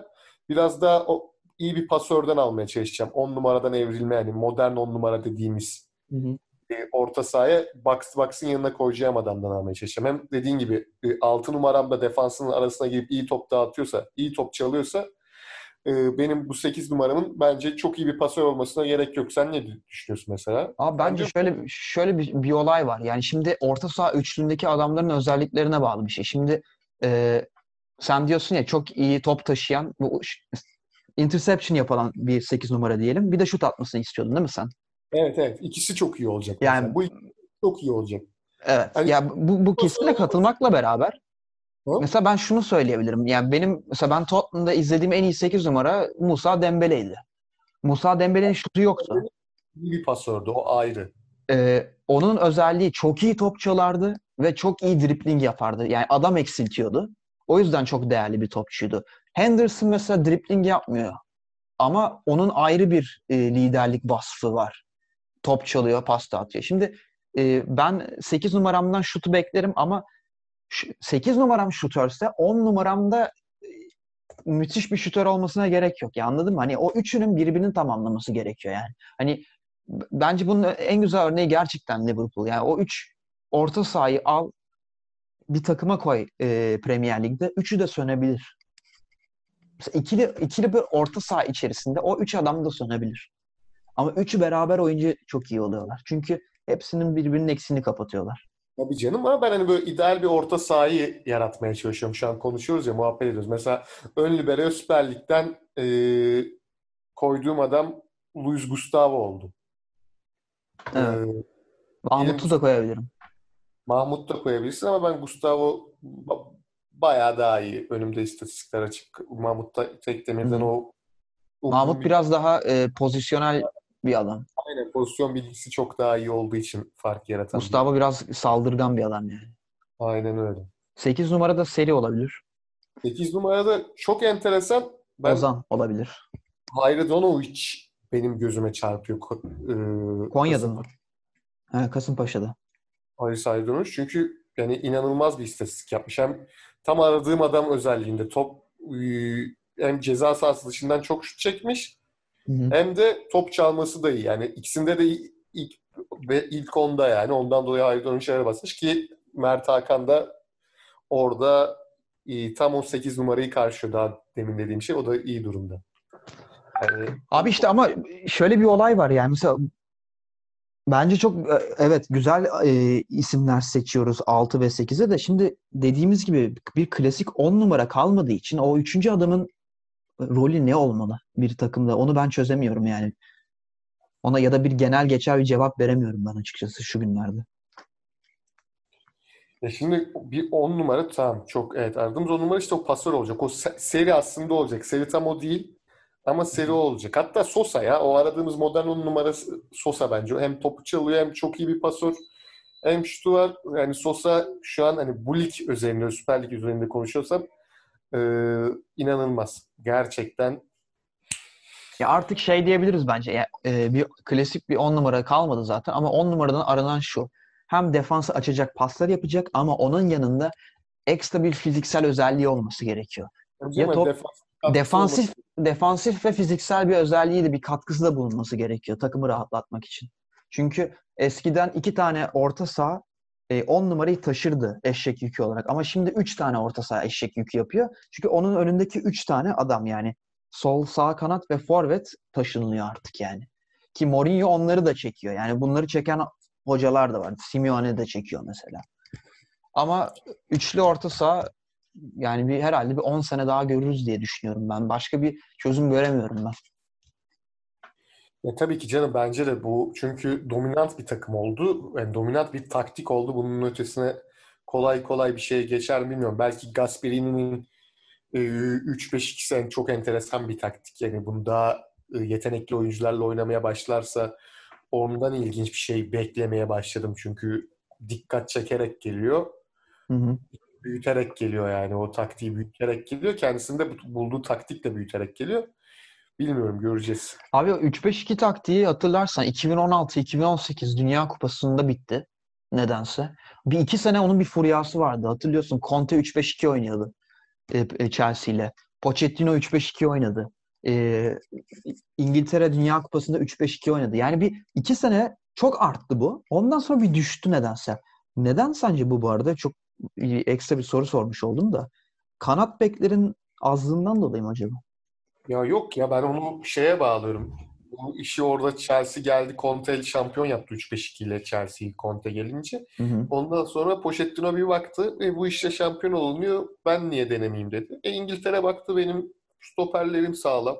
Speaker 1: biraz daha o iyi bir pasörden almaya çalışacağım. 10 numaradan evrilme yani modern 10 numara dediğimiz hmm. e, orta sahaya box box'ın yanına koyacağım adamdan almaya çalışacağım. Hem dediğin gibi e, 6 numaramda defansının arasına girip iyi top dağıtıyorsa, iyi top çalıyorsa e, benim bu 8 numaramın bence çok iyi bir pasör olmasına gerek yok. Sen ne düşünüyorsun mesela?
Speaker 2: Abi bence şöyle şöyle bir, bir olay var. Yani şimdi orta saha üçlündeki adamların özelliklerine bağlı bir şey. Şimdi e, sen diyorsun ya çok iyi top taşıyan bu interception yapılan bir 8 numara diyelim. Bir de şut atmasını istiyordun değil mi sen?
Speaker 1: Evet evet. İkisi çok iyi olacak.
Speaker 2: Yani
Speaker 1: mesela. bu çok iyi olacak.
Speaker 2: Evet. Hani, ya bu, bu kesinlikle katılmakla beraber
Speaker 1: Hı?
Speaker 2: mesela ben şunu söyleyebilirim. Yani benim mesela ben Tottenham'da izlediğim en iyi 8 numara Musa Dembele'ydi. Musa Dembele'nin şutu yoktu.
Speaker 1: İyi bir pasördü. O ayrı.
Speaker 2: Ee, onun özelliği çok iyi top çalardı ve çok iyi dripling yapardı. Yani adam eksiltiyordu. O yüzden çok değerli bir topçuydu. Henderson mesela dripling yapmıyor. Ama onun ayrı bir e, liderlik vasfı var. Top çalıyor, pasta atıyor. Şimdi e, ben 8 numaramdan şutu beklerim ama 8 numaram şutörse 10 numaramda e, müthiş bir şutör olmasına gerek yok. Ya anladın mı? Hani o üçünün birbirini tamamlaması gerekiyor yani. Hani bence bunun en güzel örneği gerçekten Liverpool. Yani o üç orta sahayı al bir takıma koy e, Premier Lig'de. Üçü de sönebilir. Mesela ikili, ikili bir orta saha içerisinde o üç adam da sönebilir. Ama üçü beraber oyuncu çok iyi oluyorlar. Çünkü hepsinin birbirinin eksiğini kapatıyorlar.
Speaker 1: Tabii canım ama ben hani böyle ideal bir orta sahayı yaratmaya çalışıyorum. Şu an konuşuyoruz ya, muhabbet ediyoruz. Mesela ön libero Süper Lig'den e, koyduğum adam Luis Gustavo oldu.
Speaker 2: Evet. Ee, Mahmut'u da koyabilirim.
Speaker 1: Mahmut da koyabilirsin ama ben Gustavo bayağı daha iyi. Önümde istatistikler açık. Mahmut da tek demirden o,
Speaker 2: o Mahmut biraz daha e, pozisyonel bir adam.
Speaker 1: Aynen pozisyon bilgisi çok daha iyi olduğu için fark yaratan.
Speaker 2: Mustafa biraz saldırgan bir adam yani.
Speaker 1: Aynen öyle.
Speaker 2: 8 numarada seri olabilir.
Speaker 1: 8 numarada çok enteresan.
Speaker 2: Ben, Ozan olabilir.
Speaker 1: Hayredonovic benim gözüme çarpıyor.
Speaker 2: Ee, Konya'da mı? He, Kasımpaşa'da.
Speaker 1: Haris Hayredonovic çünkü yani inanılmaz bir istatistik yapmış. Hem tam aradığım adam özelliğinde top hem ceza sahası dışından çok şut çekmiş Hı hı. Hem de top çalması da iyi. Yani ikisinde de ilk ve ilk onda yani. Ondan dolayı Aydın'ın şeye basmış ki Mert Hakan da orada iyi, tam 18 numarayı karşılıyor daha demin dediğim şey. O da iyi durumda.
Speaker 2: Yani, Abi işte ama şöyle bir olay var yani mesela bence çok e, evet güzel e, isimler seçiyoruz 6 ve 8'e de şimdi dediğimiz gibi bir klasik 10 numara kalmadığı için o üçüncü adamın rolü ne olmalı bir takımda? Onu ben çözemiyorum yani. Ona ya da bir genel geçer bir cevap veremiyorum ben açıkçası şu günlerde.
Speaker 1: Ya şimdi bir 10 numara tamam çok evet aradığımız 10 numara işte o pasör olacak. O seri aslında olacak. Seri tam o değil ama seri olacak. Hatta Sosa ya o aradığımız modern 10 numarası Sosa bence. Hem topu çalıyor hem çok iyi bir pasör. Hem şutu var. Yani Sosa şu an hani bu lig üzerinde, Süper Lig üzerinde konuşuyorsam e, inanılmaz. Gerçekten.
Speaker 2: Ya artık şey diyebiliriz bence. Ya, e, bir klasik bir on numara kalmadı zaten ama on numaradan aranan şu. Hem defansı açacak paslar yapacak ama onun yanında ekstra bir fiziksel özelliği olması gerekiyor.
Speaker 1: ya top,
Speaker 2: defansif olması. defansif ve fiziksel bir özelliği de bir katkısı da bulunması gerekiyor takımı rahatlatmak için. Çünkü eskiden iki tane orta saha 10 e, numarayı taşırdı eşek yükü olarak. Ama şimdi 3 tane orta saha eşek yükü yapıyor. Çünkü onun önündeki 3 tane adam yani sol, sağ kanat ve forvet taşınılıyor artık yani. Ki Mourinho onları da çekiyor. Yani bunları çeken hocalar da var. Simeone de çekiyor mesela. Ama üçlü orta saha yani bir herhalde bir 10 sene daha görürüz diye düşünüyorum ben. Başka bir çözüm göremiyorum ben.
Speaker 1: Ya tabii ki canım bence de bu çünkü dominant bir takım oldu. Yani dominant bir taktik oldu. Bunun ötesine kolay kolay bir şeye geçer bilmiyorum. Belki Gasperini'nin e, 3-5-2 çok enteresan bir taktik. Yani bunu daha e, yetenekli oyuncularla oynamaya başlarsa ondan ilginç bir şey beklemeye başladım. Çünkü dikkat çekerek geliyor. Hı hı. Büyüterek geliyor yani. O taktiği büyüterek geliyor. Kendisinde bulduğu taktik de büyüterek geliyor. Bilmiyorum göreceğiz.
Speaker 2: Abi 3-5-2 taktiği hatırlarsan 2016-2018 Dünya Kupası'nda bitti. Nedense. Bir iki sene onun bir furyası vardı. Hatırlıyorsun Conte 3-5-2 oynuyordu e, e, Chelsea ile. Pochettino 3-5-2 oynadı. E, İngiltere Dünya Kupası'nda 3-5-2 oynadı. Yani bir iki sene çok arttı bu. Ondan sonra bir düştü nedense. Neden sence bu bu arada? Çok ekstra bir soru sormuş oldum da. Kanat beklerin azlığından dolayı mı acaba?
Speaker 1: Ya yok ya ben onu şeye bağlıyorum. Bu işi orada Chelsea geldi. Conte şampiyon yaptı 3-5-2 ile Chelsea'yi Conte gelince.
Speaker 2: Hı hı.
Speaker 1: Ondan sonra Pochettino bir baktı. E, bu işte şampiyon olunuyor. Ben niye denemeyeyim dedi. E, İngiltere baktı benim stoperlerim sağlam.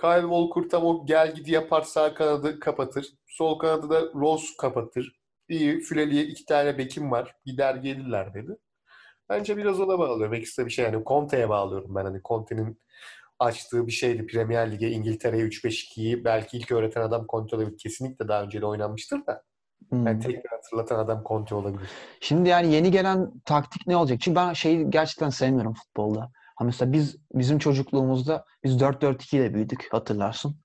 Speaker 1: Kyle Walker tam o gel gidi yapar sağ kanadı kapatır. Sol kanadı da Rose kapatır. İyi Füleli'ye iki tane bekim var. Gider gelirler dedi. Bence biraz ona bağlıyorum. Ekstra bir şey yani Conte'ye bağlıyorum ben. Hani Conte'nin açtığı bir şeydi. Premier Lig'e İngiltere'ye 3-5-2'yi belki ilk öğreten adam Conte olabilir. Kesinlikle daha önce de oynanmıştır da.
Speaker 2: Hmm.
Speaker 1: Yani tekrar hatırlatan adam Conte olabilir.
Speaker 2: Şimdi yani yeni gelen taktik ne olacak? Çünkü ben şeyi gerçekten sevmiyorum futbolda. Ha mesela biz bizim çocukluğumuzda biz 4-4-2 ile büyüdük hatırlarsın.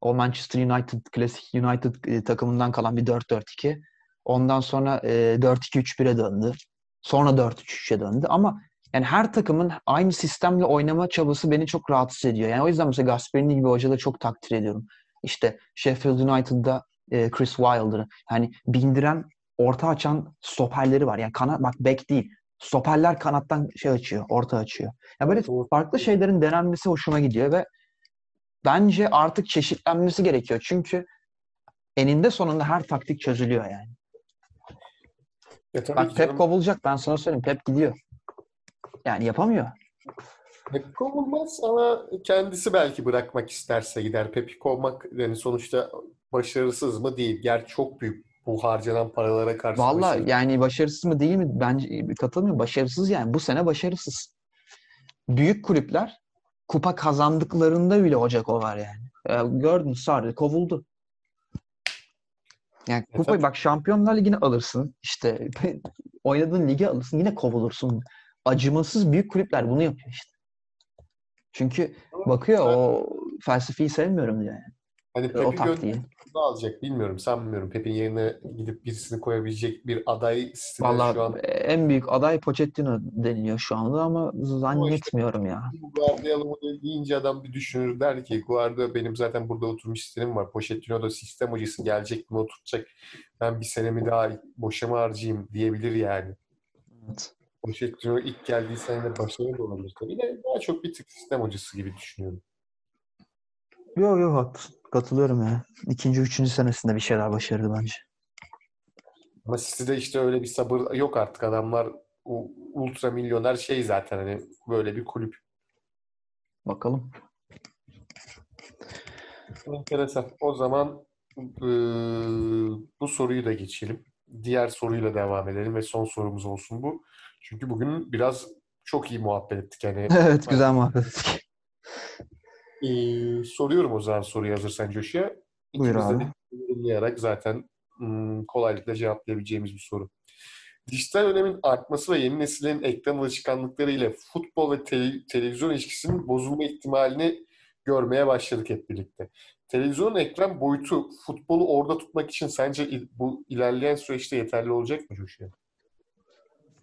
Speaker 2: O Manchester United klasik United e, takımından kalan bir 4-4-2. Ondan sonra e, 4-2-3-1'e döndü. Sonra 4-3-3'e döndü. Ama yani her takımın aynı sistemle oynama çabası beni çok rahatsız ediyor. Yani o yüzden mesela Gasperini gibi hocaları çok takdir ediyorum. İşte Sheffield United'da e, Chris Wilder'ı yani bindiren, orta açan stoperleri var. Yani kanat bak bek değil. Stoperler kanattan şey açıyor, orta açıyor. Ya böyle
Speaker 1: Doğru.
Speaker 2: farklı şeylerin denenmesi hoşuma gidiyor ve bence artık çeşitlenmesi gerekiyor. Çünkü eninde sonunda her taktik çözülüyor yani.
Speaker 1: Ya
Speaker 2: Bak Pep kovulacak ben sana söyleyeyim. Pep gidiyor. Yani yapamıyor.
Speaker 1: Pep kovulmaz ama kendisi belki bırakmak isterse gider. Pep'i kovmak yani sonuçta başarısız mı değil. Ger çok büyük bu harcanan paralara karşı
Speaker 2: Vallahi
Speaker 1: başarı.
Speaker 2: yani başarısız mı değil mi? Bence katılmıyorum. Başarısız yani. Bu sene başarısız. Büyük kulüpler kupa kazandıklarında bile Ocak o var yani. Ee, gördün Sarri kovuldu. Yani
Speaker 1: E
Speaker 2: kupayı bak Şampiyonlar Ligi'ni alırsın. işte oynadığın ligi alırsın. Yine kovulursun. Acımasız büyük kulüpler bunu yapıyor işte. Çünkü bakıyor o felsefeyi sevmiyorum diyor yani.
Speaker 1: Hani
Speaker 2: O
Speaker 1: Pep'i
Speaker 2: taktiği.
Speaker 1: alacak bilmiyorum. Sanmıyorum. Pep'in yerine gidip birisini koyabilecek bir aday sistemi şu
Speaker 2: Vallahi
Speaker 1: an.
Speaker 2: en büyük aday Pochettino deniliyor şu anda ama zannetmiyorum ya.
Speaker 1: Guardiola mı deyince adam bir düşünür der ki Guardiola benim zaten burada oturmuş sistemim var. Pochettino da sistem hocası gelecek mi oturacak. Ben bir senemi daha boşa mı harcayayım diyebilir yani.
Speaker 2: Evet.
Speaker 1: Pochettino ilk geldiği senede başarılı da olabilir tabii de daha çok bir tık sistem hocası gibi düşünüyorum.
Speaker 2: Yok yok haklısın. Katılıyorum ya. İkinci, üçüncü senesinde bir şeyler başardı bence.
Speaker 1: Ama City'de işte öyle bir sabır yok artık. Adamlar ultra milyoner şey zaten hani böyle bir kulüp.
Speaker 2: Bakalım.
Speaker 1: Enteresan. O zaman eee, bu soruyu da geçelim. Diğer soruyla devam edelim ve son sorumuz olsun bu. Çünkü bugün biraz çok iyi muhabbet ettik. Yani
Speaker 2: Evet güzel muhabbet ettik.
Speaker 1: Eee, soruyorum o zaman soruyu hazırsan Coşu'ya.
Speaker 2: Buyur abi.
Speaker 1: zaten hmm, kolaylıkla cevaplayabileceğimiz bir soru. Dijital önemin artması ve yeni neslin ekran alışkanlıkları ile futbol ve tele- televizyon ilişkisinin bozulma ihtimalini görmeye başladık hep birlikte. Televizyonun ekran boyutu futbolu orada tutmak için sence il- bu ilerleyen süreçte yeterli olacak mı Coşu'ya?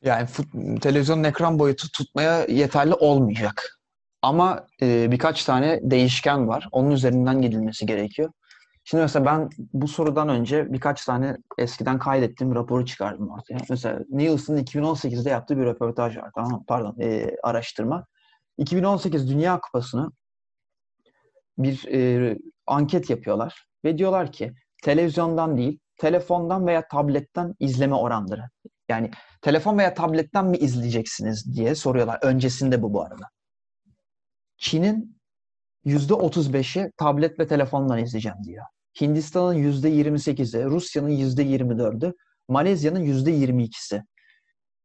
Speaker 2: Yani fut- televizyonun ekran boyutu tutmaya yeterli olmayacak. Ama e, birkaç tane değişken var. Onun üzerinden gidilmesi gerekiyor. Şimdi mesela ben bu sorudan önce birkaç tane eskiden kaydettiğim raporu çıkardım ortaya. Mesela Nielsen'ın 2018'de yaptığı bir röportaj var. Tamam? Pardon, e, araştırma. 2018 Dünya Kupası'nı bir e, anket yapıyorlar ve diyorlar ki televizyondan değil, telefondan veya tabletten izleme oranları. Yani telefon veya tabletten mi izleyeceksiniz diye soruyorlar. Öncesinde bu bu arada. Çin'in %35'i tablet ve telefondan izleyeceğim diyor. Hindistan'ın %28'i, Rusya'nın %24'ü, Malezya'nın %22'si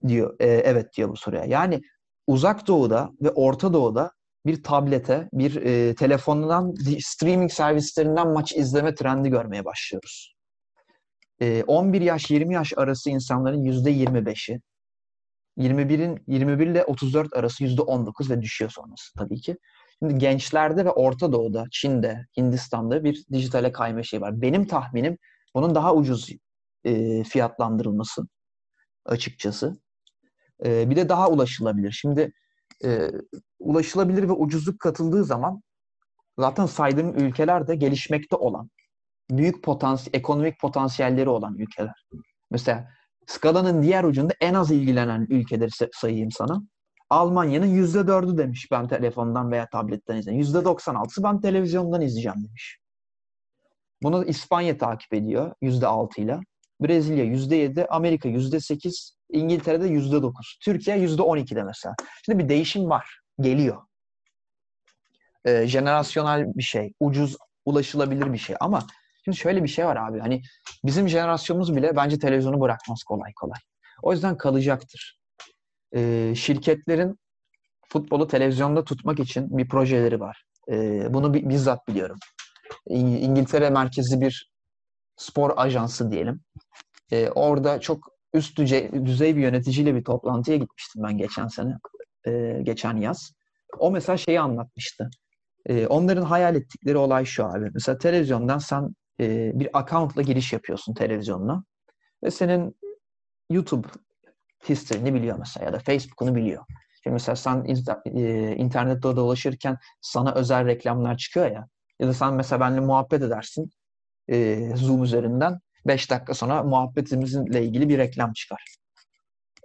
Speaker 2: diyor. e, evet diyor bu soruya. Yani uzak doğuda ve Orta Doğu'da bir tablete, bir e, telefondan, streaming servislerinden maç izleme trendi görmeye başlıyoruz. E, 11 yaş 20 yaş arası insanların %25'i, 21'in 21 ile 34 arası %19 ve düşüyor sonrası tabii ki. Şimdi gençlerde ve Orta Doğu'da, Çin'de, Hindistan'da bir dijitale kayma şeyi var. Benim tahminim bunun daha ucuz e, fiyatlandırılması açıkçası. E, bir de daha ulaşılabilir. Şimdi e, ulaşılabilir ve ucuzluk katıldığı zaman zaten saydığım ülkeler de gelişmekte olan, büyük potansiyel, ekonomik potansiyelleri olan ülkeler. Mesela skalanın diğer ucunda en az ilgilenen ülkeleri sa- sayayım sana. Almanya'nın %4'ü demiş ben telefondan veya tabletten izleyeceğim. %96'sı ben televizyondan izleyeceğim demiş. Bunu İspanya takip ediyor %6 ile. Brezilya %7, Amerika %8, İngiltere'de %9, Türkiye %12'de mesela. Şimdi bir değişim var. Geliyor. Ee, jenerasyonel bir şey. Ucuz, ulaşılabilir bir şey. Ama şimdi şöyle bir şey var abi. Hani bizim jenerasyonumuz bile bence televizyonu bırakmaz kolay kolay. O yüzden kalacaktır. Ee, şirketlerin futbolu televizyonda tutmak için bir projeleri var. Ee, bunu bizzat biliyorum. İngiltere merkezli bir spor ajansı diyelim. Ee, orada çok üst düzey, düzey bir yöneticiyle bir toplantıya gitmiştim ben geçen sene, e, geçen yaz. O mesela şeyi anlatmıştı. E, onların hayal ettikleri olay şu abi. Mesela televizyondan sen e, bir accountla giriş yapıyorsun televizyonuna ve senin YouTube history'ni biliyor mesela ya da Facebook'unu biliyor. Şimdi mesela sen e, internette dolaşırken sana özel reklamlar çıkıyor ya. Ya da sen mesela benimle muhabbet edersin e, Zoom üzerinden. 5 dakika sonra muhabbetimizle ilgili bir reklam çıkar.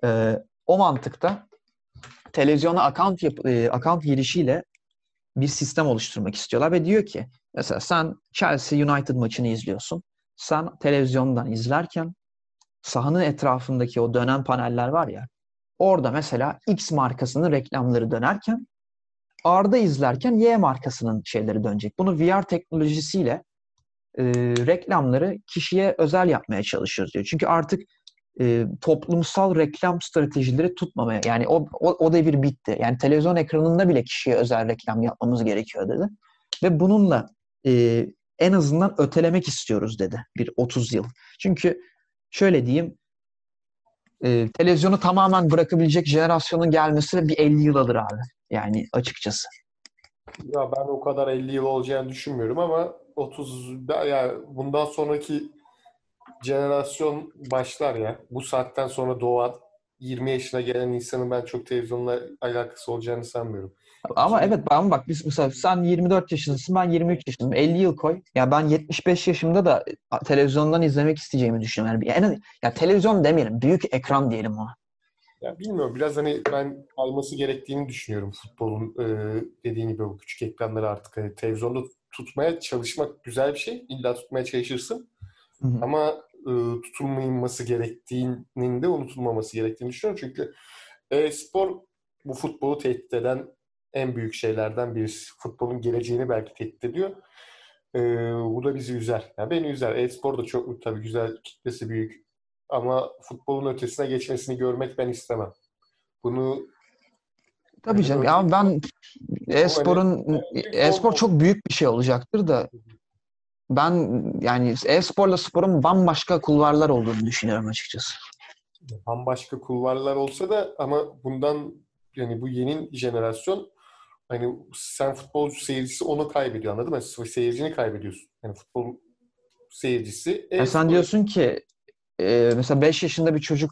Speaker 2: E, o mantıkta televizyona account, yap, e, account girişiyle bir sistem oluşturmak istiyorlar ve diyor ki mesela sen Chelsea United maçını izliyorsun. Sen televizyondan izlerken sahanın etrafındaki o dönen paneller var ya orada mesela X markasının reklamları dönerken Arda izlerken Y markasının şeyleri dönecek. Bunu VR teknolojisiyle e, reklamları kişiye özel yapmaya çalışıyoruz diyor. Çünkü artık e, toplumsal reklam stratejileri tutmamaya yani o, o, o devir bitti. Yani televizyon ekranında bile kişiye özel reklam yapmamız gerekiyor dedi. Ve bununla e, en azından ötelemek istiyoruz dedi bir 30 yıl. Çünkü şöyle diyeyim e, televizyonu tamamen bırakabilecek jenerasyonun gelmesi bir 50 yıl alır abi. Yani açıkçası.
Speaker 1: Ya ben o kadar 50 yıl olacağını düşünmüyorum ama 30 yani bundan sonraki jenerasyon başlar ya. Bu saatten sonra doğan 20 yaşına gelen insanın ben çok televizyonla alakası olacağını sanmıyorum.
Speaker 2: Ama Şimdi... evet ben bak biz mesela sen 24 yaşındasın ben 23 yaşındayım. 50 yıl koy. Ya ben 75 yaşımda da televizyondan izlemek isteyeceğimi düşünüyorum. Yani, ya televizyon demeyelim. Büyük ekran diyelim ona.
Speaker 1: Ya bilmiyorum. Biraz hani ben alması gerektiğini düşünüyorum futbolun e, dediğin gibi bu küçük ekranları artık hani televizyonda tutmaya çalışmak güzel bir şey. İlla tutmaya çalışırsın. Hı hı. Ama e, tutulmaması gerektiğinin de unutulmaması gerektiğini düşünüyorum. Çünkü e-spor bu futbolu tehdit eden en büyük şeylerden birisi. Futbolun geleceğini belki tehdit ediyor. E, bu da bizi üzer. Yani beni üzer. E-spor da çok tabii güzel, kitlesi büyük. Ama futbolun ötesine geçmesini görmek ben istemem. Bunu
Speaker 2: Tabii canım. Ya ben e-sporun e-spor çok büyük bir şey olacaktır da ben yani e-sporla sporun bambaşka kulvarlar olduğunu düşünüyorum açıkçası.
Speaker 1: Bambaşka kulvarlar olsa da ama bundan yani bu yeni jenerasyon hani sen futbolcu seyircisi onu kaybediyor anladın mı? Seyircini kaybediyorsun. Yani futbol seyircisi.
Speaker 2: E sen diyorsun ki e, mesela 5 yaşında bir çocuk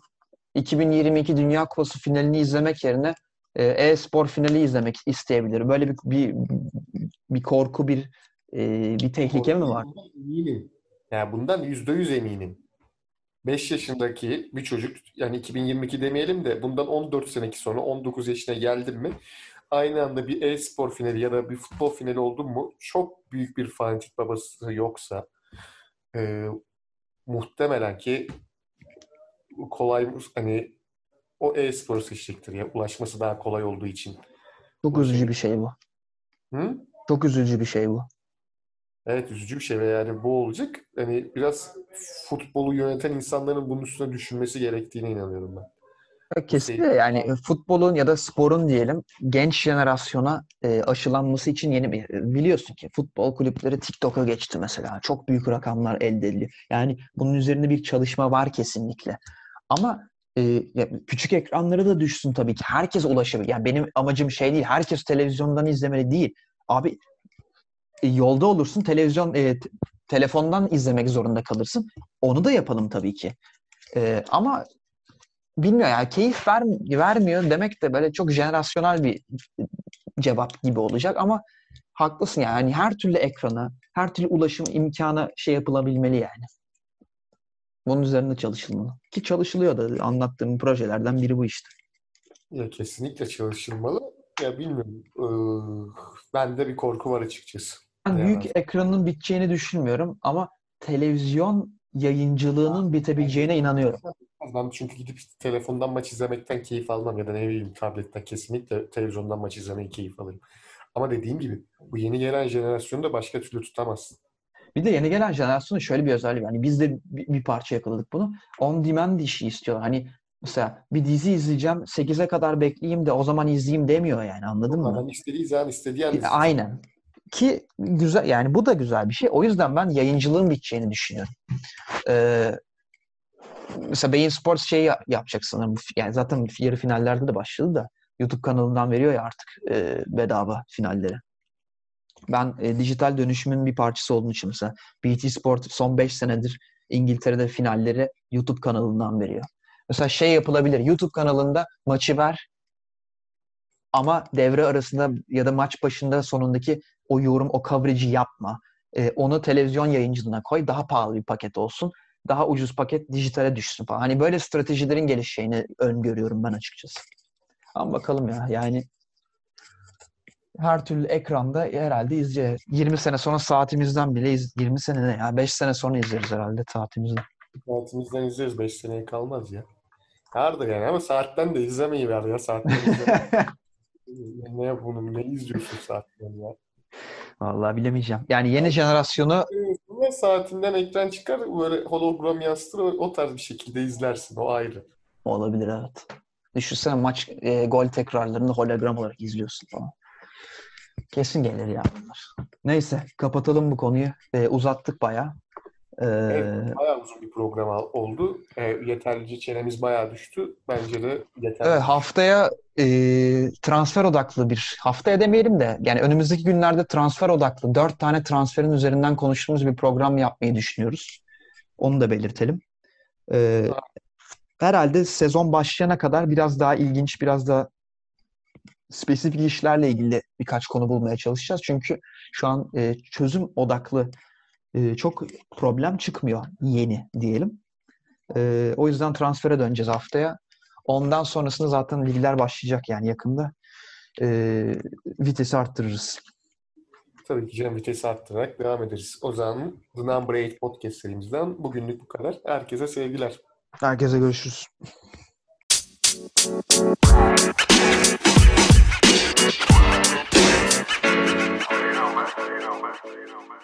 Speaker 2: 2022 Dünya Kupası finalini izlemek yerine e, e-spor finali izlemek isteyebilir. Böyle bir bir, bir korku, bir e, bir tehlike mi var?
Speaker 1: Eminim. Yani bundan yüzde yüz eminim. 5 yaşındaki bir çocuk yani 2022 demeyelim de bundan 14 seneki sonra 19 yaşına geldim mi aynı anda bir e-spor finali ya da bir futbol finali oldu mu çok büyük bir fanatik babası yoksa e, muhtemelen ki kolay hani o e-sporu seçecektir ya ulaşması daha kolay olduğu için.
Speaker 2: Çok üzücü bir şey bu. Hı? Çok üzücü bir şey bu.
Speaker 1: Evet üzücü bir şey ve yani bu olacak. Hani biraz futbolu yöneten insanların bunun üstüne düşünmesi gerektiğine inanıyorum ben.
Speaker 2: Kesinlikle yani futbolun ya da sporun diyelim genç jenerasyona e, aşılanması için yeni bir biliyorsun ki futbol kulüpleri TikTok'a geçti mesela. Çok büyük rakamlar elde ediliyor. Yani bunun üzerinde bir çalışma var kesinlikle. Ama e, küçük ekranları da düşsün tabii ki. Herkes ulaşabilir. Yani benim amacım şey değil. Herkes televizyondan izlemeli değil. Abi e, yolda olursun televizyon e, telefondan izlemek zorunda kalırsın. Onu da yapalım tabii ki. E, ama bilmiyorum yani keyif ver, vermiyor demek de böyle çok jenerasyonel bir cevap gibi olacak ama haklısın yani her türlü ekrana, her türlü ulaşım imkanı şey yapılabilmeli yani. Bunun üzerinde çalışılmalı. Ki çalışılıyor da anlattığım projelerden biri bu işte.
Speaker 1: Ya kesinlikle çalışılmalı. Ya bilmiyorum. Ee, bende bir korku var açıkçası.
Speaker 2: Ben
Speaker 1: Yani
Speaker 2: büyük ekranın biteceğini düşünmüyorum ama televizyon yayıncılığının bitebileceğine inanıyorum.
Speaker 1: ben çünkü gidip telefondan maç izlemekten keyif almam ya da ne bileyim tabletten kesinlikle televizyondan maç izlemeyi keyif alırım. Ama dediğim gibi bu yeni gelen jenerasyonu da başka türlü tutamazsın.
Speaker 2: Bir de yeni gelen jenerasyonun şöyle bir özelliği var. Hani biz de bir, parça yakaladık bunu. On demand işi istiyorlar. Hani mesela bir dizi izleyeceğim 8'e kadar bekleyeyim de o zaman izleyeyim demiyor yani anladın mı?
Speaker 1: Adam istediği zaman istediği an.
Speaker 2: Aynen. Ki güzel yani bu da güzel bir şey. O yüzden ben yayıncılığın biteceğini düşünüyorum. Ee, mesela Bein Sports şeyi ya- yapacak sanırım. Yani zaten yarı finallerde de başladı da YouTube kanalından veriyor ya artık e, bedava finalleri. Ben e, dijital dönüşümün bir parçası olduğum için mesela BT Sport son 5 senedir İngiltere'de finalleri YouTube kanalından veriyor. Mesela şey yapılabilir. YouTube kanalında maçı ver ama devre arasında ya da maç başında sonundaki o yorum, o coverage'i yapma. E, onu televizyon yayıncılığına koy. Daha pahalı bir paket olsun. Daha ucuz paket dijitale düşsün falan. Hani böyle stratejilerin gelişeceğini öngörüyorum ben açıkçası. Ama bakalım ya yani her türlü ekranda herhalde izleyeceğiz. 20 sene sonra saatimizden bile iz 20 sene ne ya 5 sene sonra izleriz herhalde saatimizden.
Speaker 1: Saatimizden izleriz. 5 seneye kalmaz ya. Vardır yani ama saatten de izlemeyi ver ya. Saatten. ne yapalım? Ne izliyorsun saatten ya?
Speaker 2: Vallahi bilemeyeceğim. Yani yeni jenerasyonu
Speaker 1: Ne saatinden ekran çıkar böyle hologram yansıtır o tarz bir şekilde izlersin. O ayrı.
Speaker 2: olabilir evet. Düşünsene maç e, gol tekrarlarını hologram olarak izliyorsun falan. Kesin gelir ya bunlar. Neyse kapatalım bu konuyu. E, uzattık bayağı. E,
Speaker 1: Evet, bayağı uzun bir program oldu. E, yeterlice çenemiz bayağı düştü. Bence de yeterli.
Speaker 2: Evet, haftaya e, transfer odaklı bir haftaya demeyelim de yani önümüzdeki günlerde transfer odaklı dört tane transferin üzerinden konuştuğumuz bir program yapmayı düşünüyoruz. Onu da belirtelim. E, herhalde sezon başlayana kadar biraz daha ilginç, biraz daha spesifik işlerle ilgili birkaç konu bulmaya çalışacağız. Çünkü şu an e, çözüm odaklı e, çok problem çıkmıyor yeni diyelim. E, o yüzden transfere döneceğiz haftaya. Ondan sonrasında zaten ligler başlayacak yani yakında. E, vitesi arttırırız.
Speaker 1: Tabii ki canım vitesi arttırarak devam ederiz. O zaman The Number 8 podcast serimizden bugünlük bu kadar. Herkese sevgiler.
Speaker 2: Herkese görüşürüz. You know, man. You know, man. You know, man.